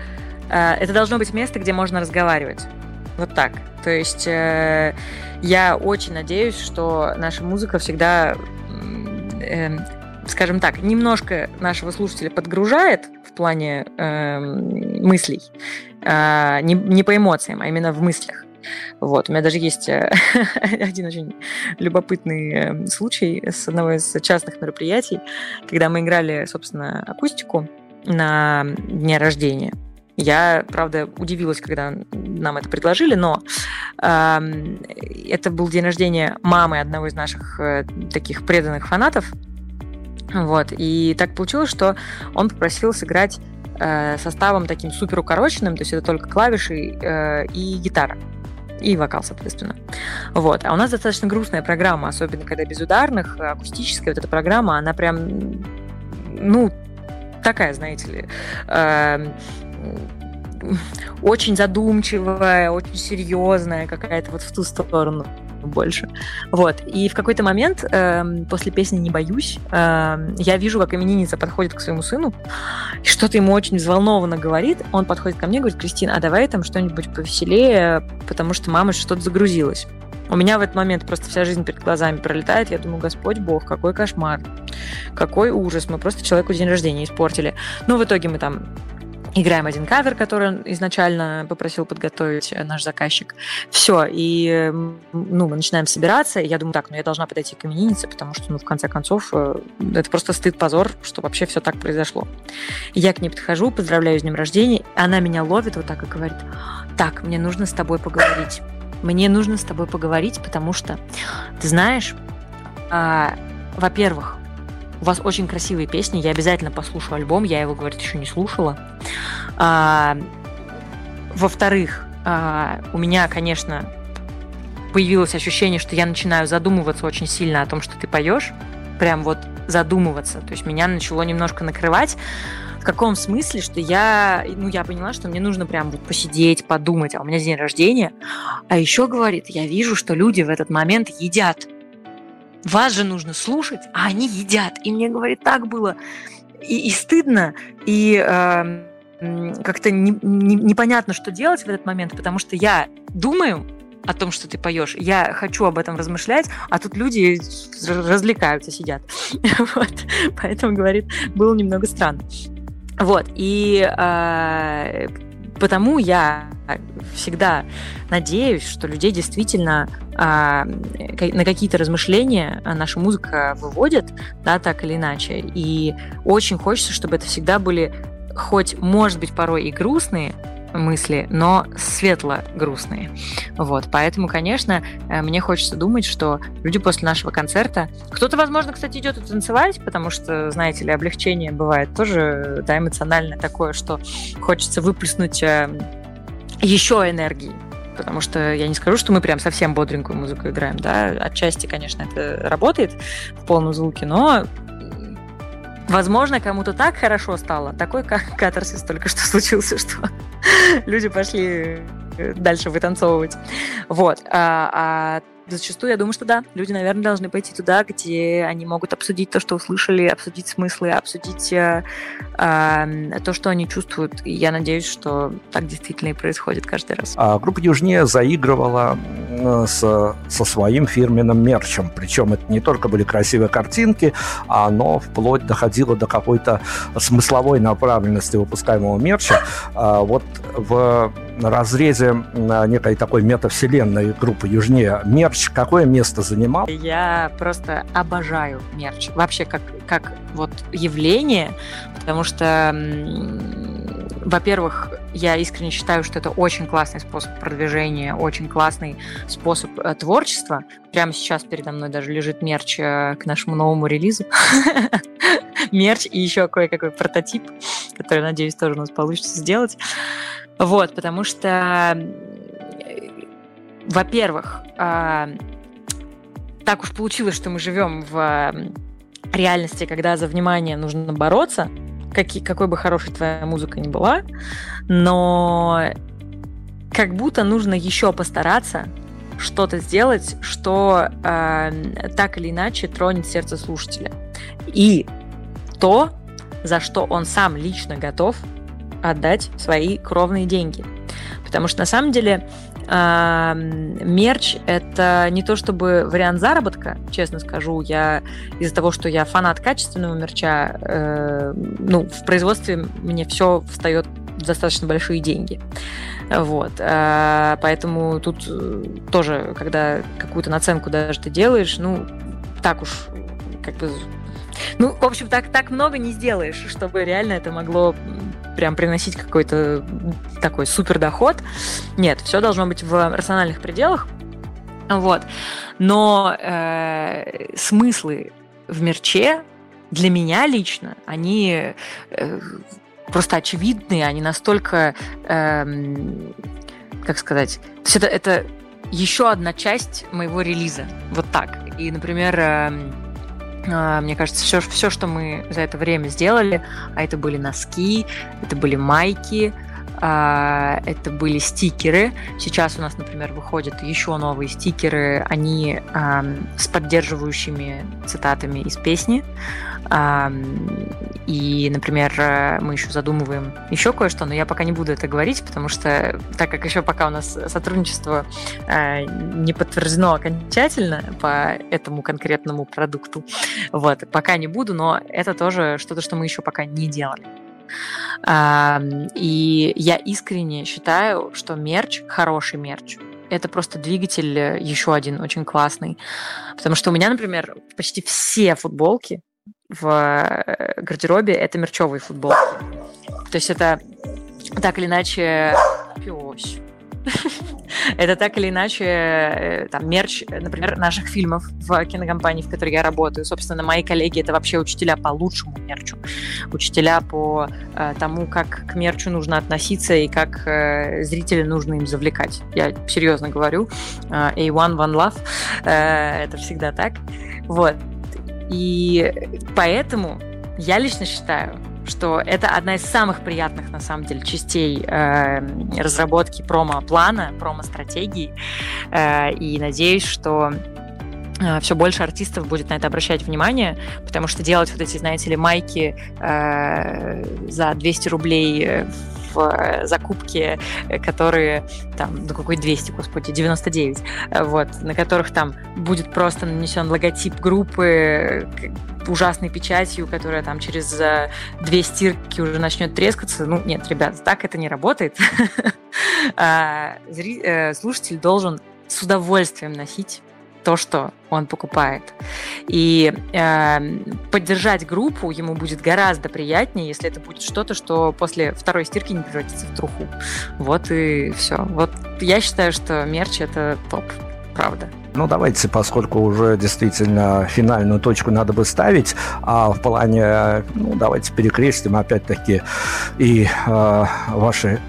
Э, это должно быть место, где можно разговаривать. Вот так. То есть э, я очень надеюсь, что наша музыка всегда, э, скажем так, немножко нашего слушателя подгружает в плане мыслей. Не, не по эмоциям, а именно в мыслях. Вот. У меня даже есть э, один очень любопытный э, случай с одного из частных мероприятий, когда мы играли, собственно, акустику на дне рождения. Я, правда, удивилась, когда нам это предложили, но э, это был день рождения мамы одного из наших э, таких преданных фанатов. Вот. И так получилось, что он попросил сыграть э, составом таким супер укороченным, то есть это только клавиши э, и гитара и вокал, соответственно. Вот. А у нас достаточно грустная программа, особенно когда без ударных, акустическая вот эта программа, она прям, ну, такая, знаете ли, э, очень задумчивая, очень серьезная какая-то вот в ту сторону больше. Вот. И в какой-то момент э, после песни «Не боюсь» э, я вижу, как именинница подходит к своему сыну, и что-то ему очень взволнованно говорит. Он подходит ко мне и говорит, Кристина, а давай там что-нибудь повеселее, потому что мама что-то загрузилась. У меня в этот момент просто вся жизнь перед глазами пролетает. Я думаю, Господь Бог, какой кошмар, какой ужас. Мы просто человеку день рождения испортили. Ну, в итоге мы там играем один кавер, который изначально попросил подготовить э, наш заказчик. Все, и ну, мы начинаем собираться, и я думаю, так, ну я должна подойти к имениннице, потому что, ну, в конце концов, э, это просто стыд, позор, что вообще все так произошло. я к ней подхожу, поздравляю с днем рождения, она меня ловит вот так и говорит, так, мне нужно с тобой поговорить. Мне нужно с тобой поговорить, потому что, ты знаешь, а, во-первых, у вас очень красивые песни, я обязательно послушаю альбом, я его, говорит, еще не слушала. А, во-вторых, а, у меня, конечно, появилось ощущение, что я начинаю задумываться очень сильно о том, что ты поешь, прям вот задумываться. То есть меня начало немножко накрывать. В каком смысле, что я, ну, я поняла, что мне нужно прям вот посидеть, подумать, а у меня день рождения. А еще, говорит, я вижу, что люди в этот момент едят вас же нужно слушать, а они едят. И мне, говорит, так было и, и стыдно, и э, как-то не, не, непонятно, что делать в этот момент, потому что я думаю о том, что ты поешь, я хочу об этом размышлять, а тут люди развлекаются, сидят. вот. Поэтому, говорит, было немного странно. Вот, и э, потому я всегда надеюсь, что людей действительно а, на какие-то размышления наша музыка выводит, да, так или иначе. И очень хочется, чтобы это всегда были хоть, может быть, порой и грустные, мысли, но светло-грустные. Вот, поэтому, конечно, э, мне хочется думать, что люди после нашего концерта... Кто-то, возможно, кстати, идет и танцевать, потому что, знаете ли, облегчение бывает тоже да, эмоциональное такое, что хочется выплеснуть э, еще энергии потому что я не скажу, что мы прям совсем бодренькую музыку играем, да, отчасти, конечно, это работает в полном звуке, но Возможно, кому-то так хорошо стало, такой как катарсис только что случился, что люди пошли э, дальше вытанцовывать. Вот. А, а зачастую я думаю, что да, люди, наверное, должны пойти туда, где они могут обсудить то, что услышали, обсудить смыслы, обсудить э, э, то, что они чувствуют. И я надеюсь, что так действительно и происходит каждый раз. А группа Южнее заигрывала с, со своим фирменным мерчем. Причем это не только были красивые картинки, а оно вплоть доходило до какой-то смысловой направленности выпускаемого мерча. А вот в разрезе некой такой метавселенной группы Южнее мерч какое место занимал? Я просто обожаю мерч. Вообще как, как вот явление, потому что, во-первых, я искренне считаю, что это очень классный способ продвижения, очень классный способ э, творчества. Прямо сейчас передо мной даже лежит мерч э, к нашему новому релизу. Мерч и еще кое-какой прототип, который, надеюсь, тоже у нас получится сделать. Вот, потому что, во-первых, а, так уж получилось, что мы живем в реальности, когда за внимание нужно бороться, какие, какой бы хорошей твоя музыка ни была, но как будто нужно еще постараться что-то сделать, что э, так или иначе тронет сердце слушателя. И то, за что он сам лично готов отдать свои кровные деньги. Потому что на самом деле э, мерч это не то чтобы вариант заработка, честно скажу. Я из-за того, что я фанат качественного мерча, э, ну, в производстве мне все встает достаточно большие деньги. Вот. А, поэтому тут э, тоже, когда какую-то наценку даже ты делаешь, ну, так уж как бы ну, в общем, так, так много не сделаешь, чтобы реально это могло прям приносить какой-то такой супер доход. Нет, все должно быть в рациональных пределах. Вот. Но э, смыслы в мерче для меня лично, они э, просто очевидные, они настолько, э, как сказать, то есть это, это еще одна часть моего релиза. Вот так. И, например, э, мне кажется, все, все, что мы за это время сделали, а это были носки, это были майки, А, это были стикеры. Сейчас у нас, например, выходят еще новые стикеры. Они с поддерживающими цитатами из песни. И, например, мы еще задумываем еще кое-что, но я пока не буду это говорить, потому что, так как еще пока у нас сотрудничество а, не подтверждено окончательно по этому конкретному продукту, вот, пока не буду, но это тоже что-то, что мы еще пока не делали. И я искренне считаю, что мерч, хороший мерч, это просто двигатель э, еще один очень классный. Потому что у меня, например, почти все футболки в э, гардеробе это мерчевые футболки. То есть это так или иначе... Пёсь. Это так или иначе э, там мерч, например, наших фильмов в кинокомпании, в которой я работаю. Собственно, мои коллеги это вообще учителя по лучшему мерчу, учителя по э, тому, как к мерчу нужно относиться и как э, зрителя нужно им завлекать. Я серьезно говорю. Э, A1 One Love э, это всегда так. Вот. И поэтому я лично считаю, что это одна из самых приятных, на самом деле, частей э, разработки промо-плана, промо-стратегии. Э, и надеюсь, что э, все больше артистов будет на это обращать внимание, потому что делать вот эти, знаете ли, майки э, за 200 рублей э, закупке, э, которые там, ну какой 200, господи, 99, вот, на которых там будет просто нанесен логотип группы, ужасной печатью, которая там через две стирки уже начнет трескаться. Ну, нет, ребят, так это не работает. А, э, слушатель должен с удовольствием носить то, что он покупает. И э, поддержать группу ему будет гораздо приятнее, если это будет что-то, что после второй стирки не превратится в труху. Вот и все. Вот я считаю, что мерч это топ, правда. Ну, давайте, поскольку уже действительно финальную точку надо бы ставить, а в плане, ну, давайте перекрестим опять-таки и э, ваши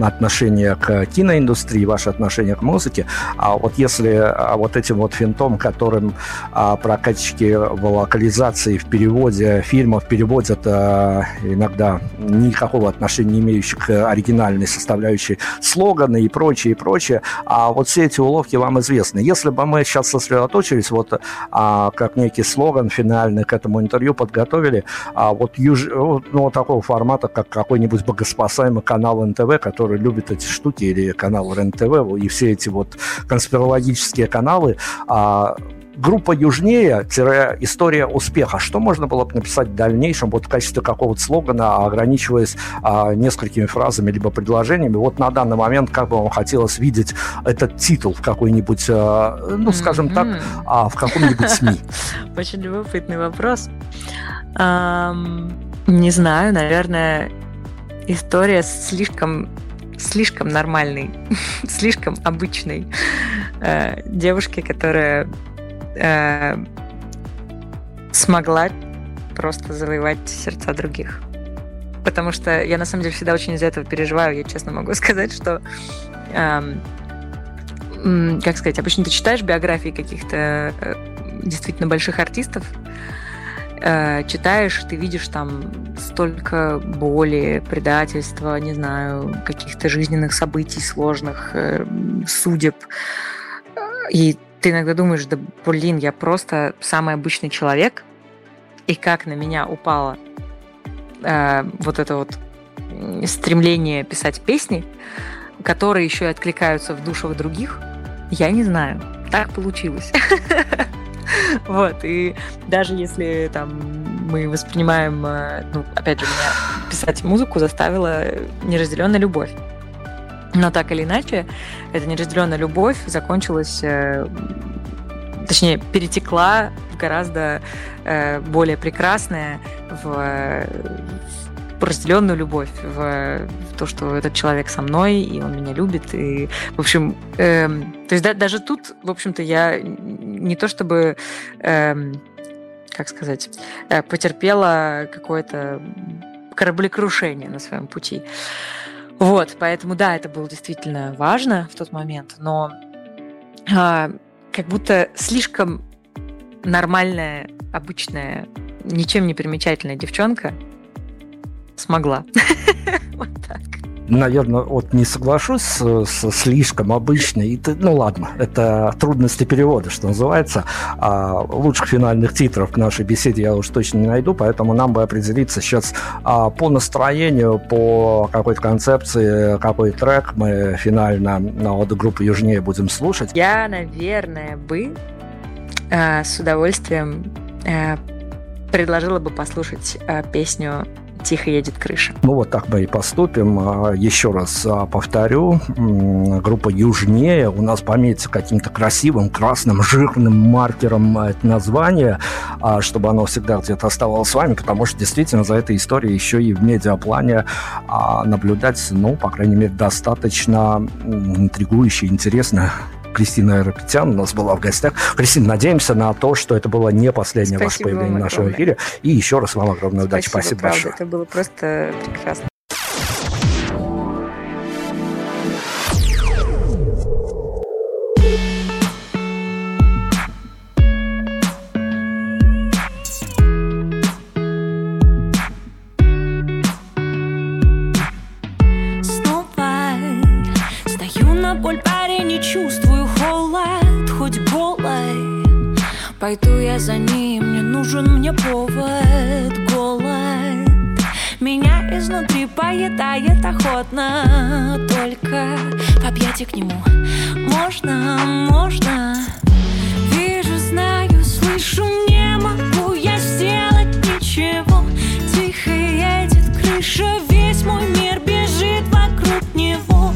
отношение к киноиндустрии, ваше отношение к музыке. А вот если а вот этим вот финтом, которым а, прокатчики в локализации, в переводе фильмов переводят а, иногда никакого отношения не имеющие к оригинальной составляющей слоганы и прочее, и прочее, а вот все эти уловки вам известны. Если бы мы сейчас сосредоточились, вот как некий слоган финальный к этому интервью подготовили, а вот юж... ну, такого формата, как какой-нибудь богоспасаемый канал НТВ, который любит эти штуки, или канал РЕН-ТВ, и все эти вот конспирологические каналы, а, группа южнее история успеха. Что можно было бы написать в дальнейшем вот в качестве какого-то слогана, ограничиваясь а, несколькими фразами либо предложениями? Вот на данный момент как бы вам хотелось видеть этот титул в какой-нибудь, а, ну, скажем mm-hmm. так, а, в каком-нибудь СМИ? Очень любопытный вопрос. Не знаю, наверное, история слишком слишком нормальной, слишком обычной э, девушки, которая э, смогла просто завоевать сердца других. Потому что я на самом деле всегда очень из этого переживаю. Я честно могу сказать, что э, как сказать, обычно ты читаешь биографии каких-то э, действительно больших артистов, э, читаешь, ты видишь там столько боли, предательства, не знаю, каких-то жизненных событий сложных, э, судеб. И ты иногда думаешь, да блин, я просто самый обычный человек, и как на меня упало э, вот это вот стремление писать песни, которые еще и откликаются в душах других, я не знаю. Так получилось. Вот, и даже если там мы воспринимаем, э, ну, опять же, меня писать музыку заставила неразделенная любовь. Но так или иначе, эта неразделенная любовь закончилась, э, точнее, перетекла в гораздо э, более прекрасное, в, разделенную любовь, в, в то, что этот человек со мной, и он меня любит. И, в общем, э, то есть да, даже тут, в общем-то, я не то чтобы, э, как сказать, э, потерпела какое-то кораблекрушение на своем пути. Вот, поэтому да, это было действительно важно в тот момент, но э, как будто слишком нормальная, обычная, ничем не примечательная девчонка смогла. Вот так. наверное, вот не соглашусь с, с слишком обычной. И ты, ну ладно, это трудности перевода, что называется. А лучших финальных титров к нашей беседе я уж точно не найду, поэтому нам бы определиться сейчас а, по настроению, по какой-то концепции, какой трек мы финально а, от группы Южнее будем слушать. Я, наверное, бы э, с удовольствием э, предложила бы послушать э, песню тихо едет крыша. Ну вот так мы и поступим. А, еще раз а, повторю, группа «Южнее» у нас пометится каким-то красивым красным жирным маркером это название, а, чтобы оно всегда где-то оставалось с вами, потому что действительно за этой историей еще и в медиаплане наблюдать, ну, по крайней мере, достаточно интригующе, интересно Кристина Аэропетян у нас была в гостях. Кристина, надеемся на то, что это было не последнее Спасибо ваше появление в нашем эфире. И еще раз вам удачи. Спасибо правда, большое. Это было просто прекрасно. Пойду я за ним, не нужен мне повод Голод. Меня изнутри поедает охотно Только в объятия к нему. Можно, можно? Вижу, знаю, слышу, не могу я сделать ничего. Тихо едет крыша, весь мой мир бежит вокруг него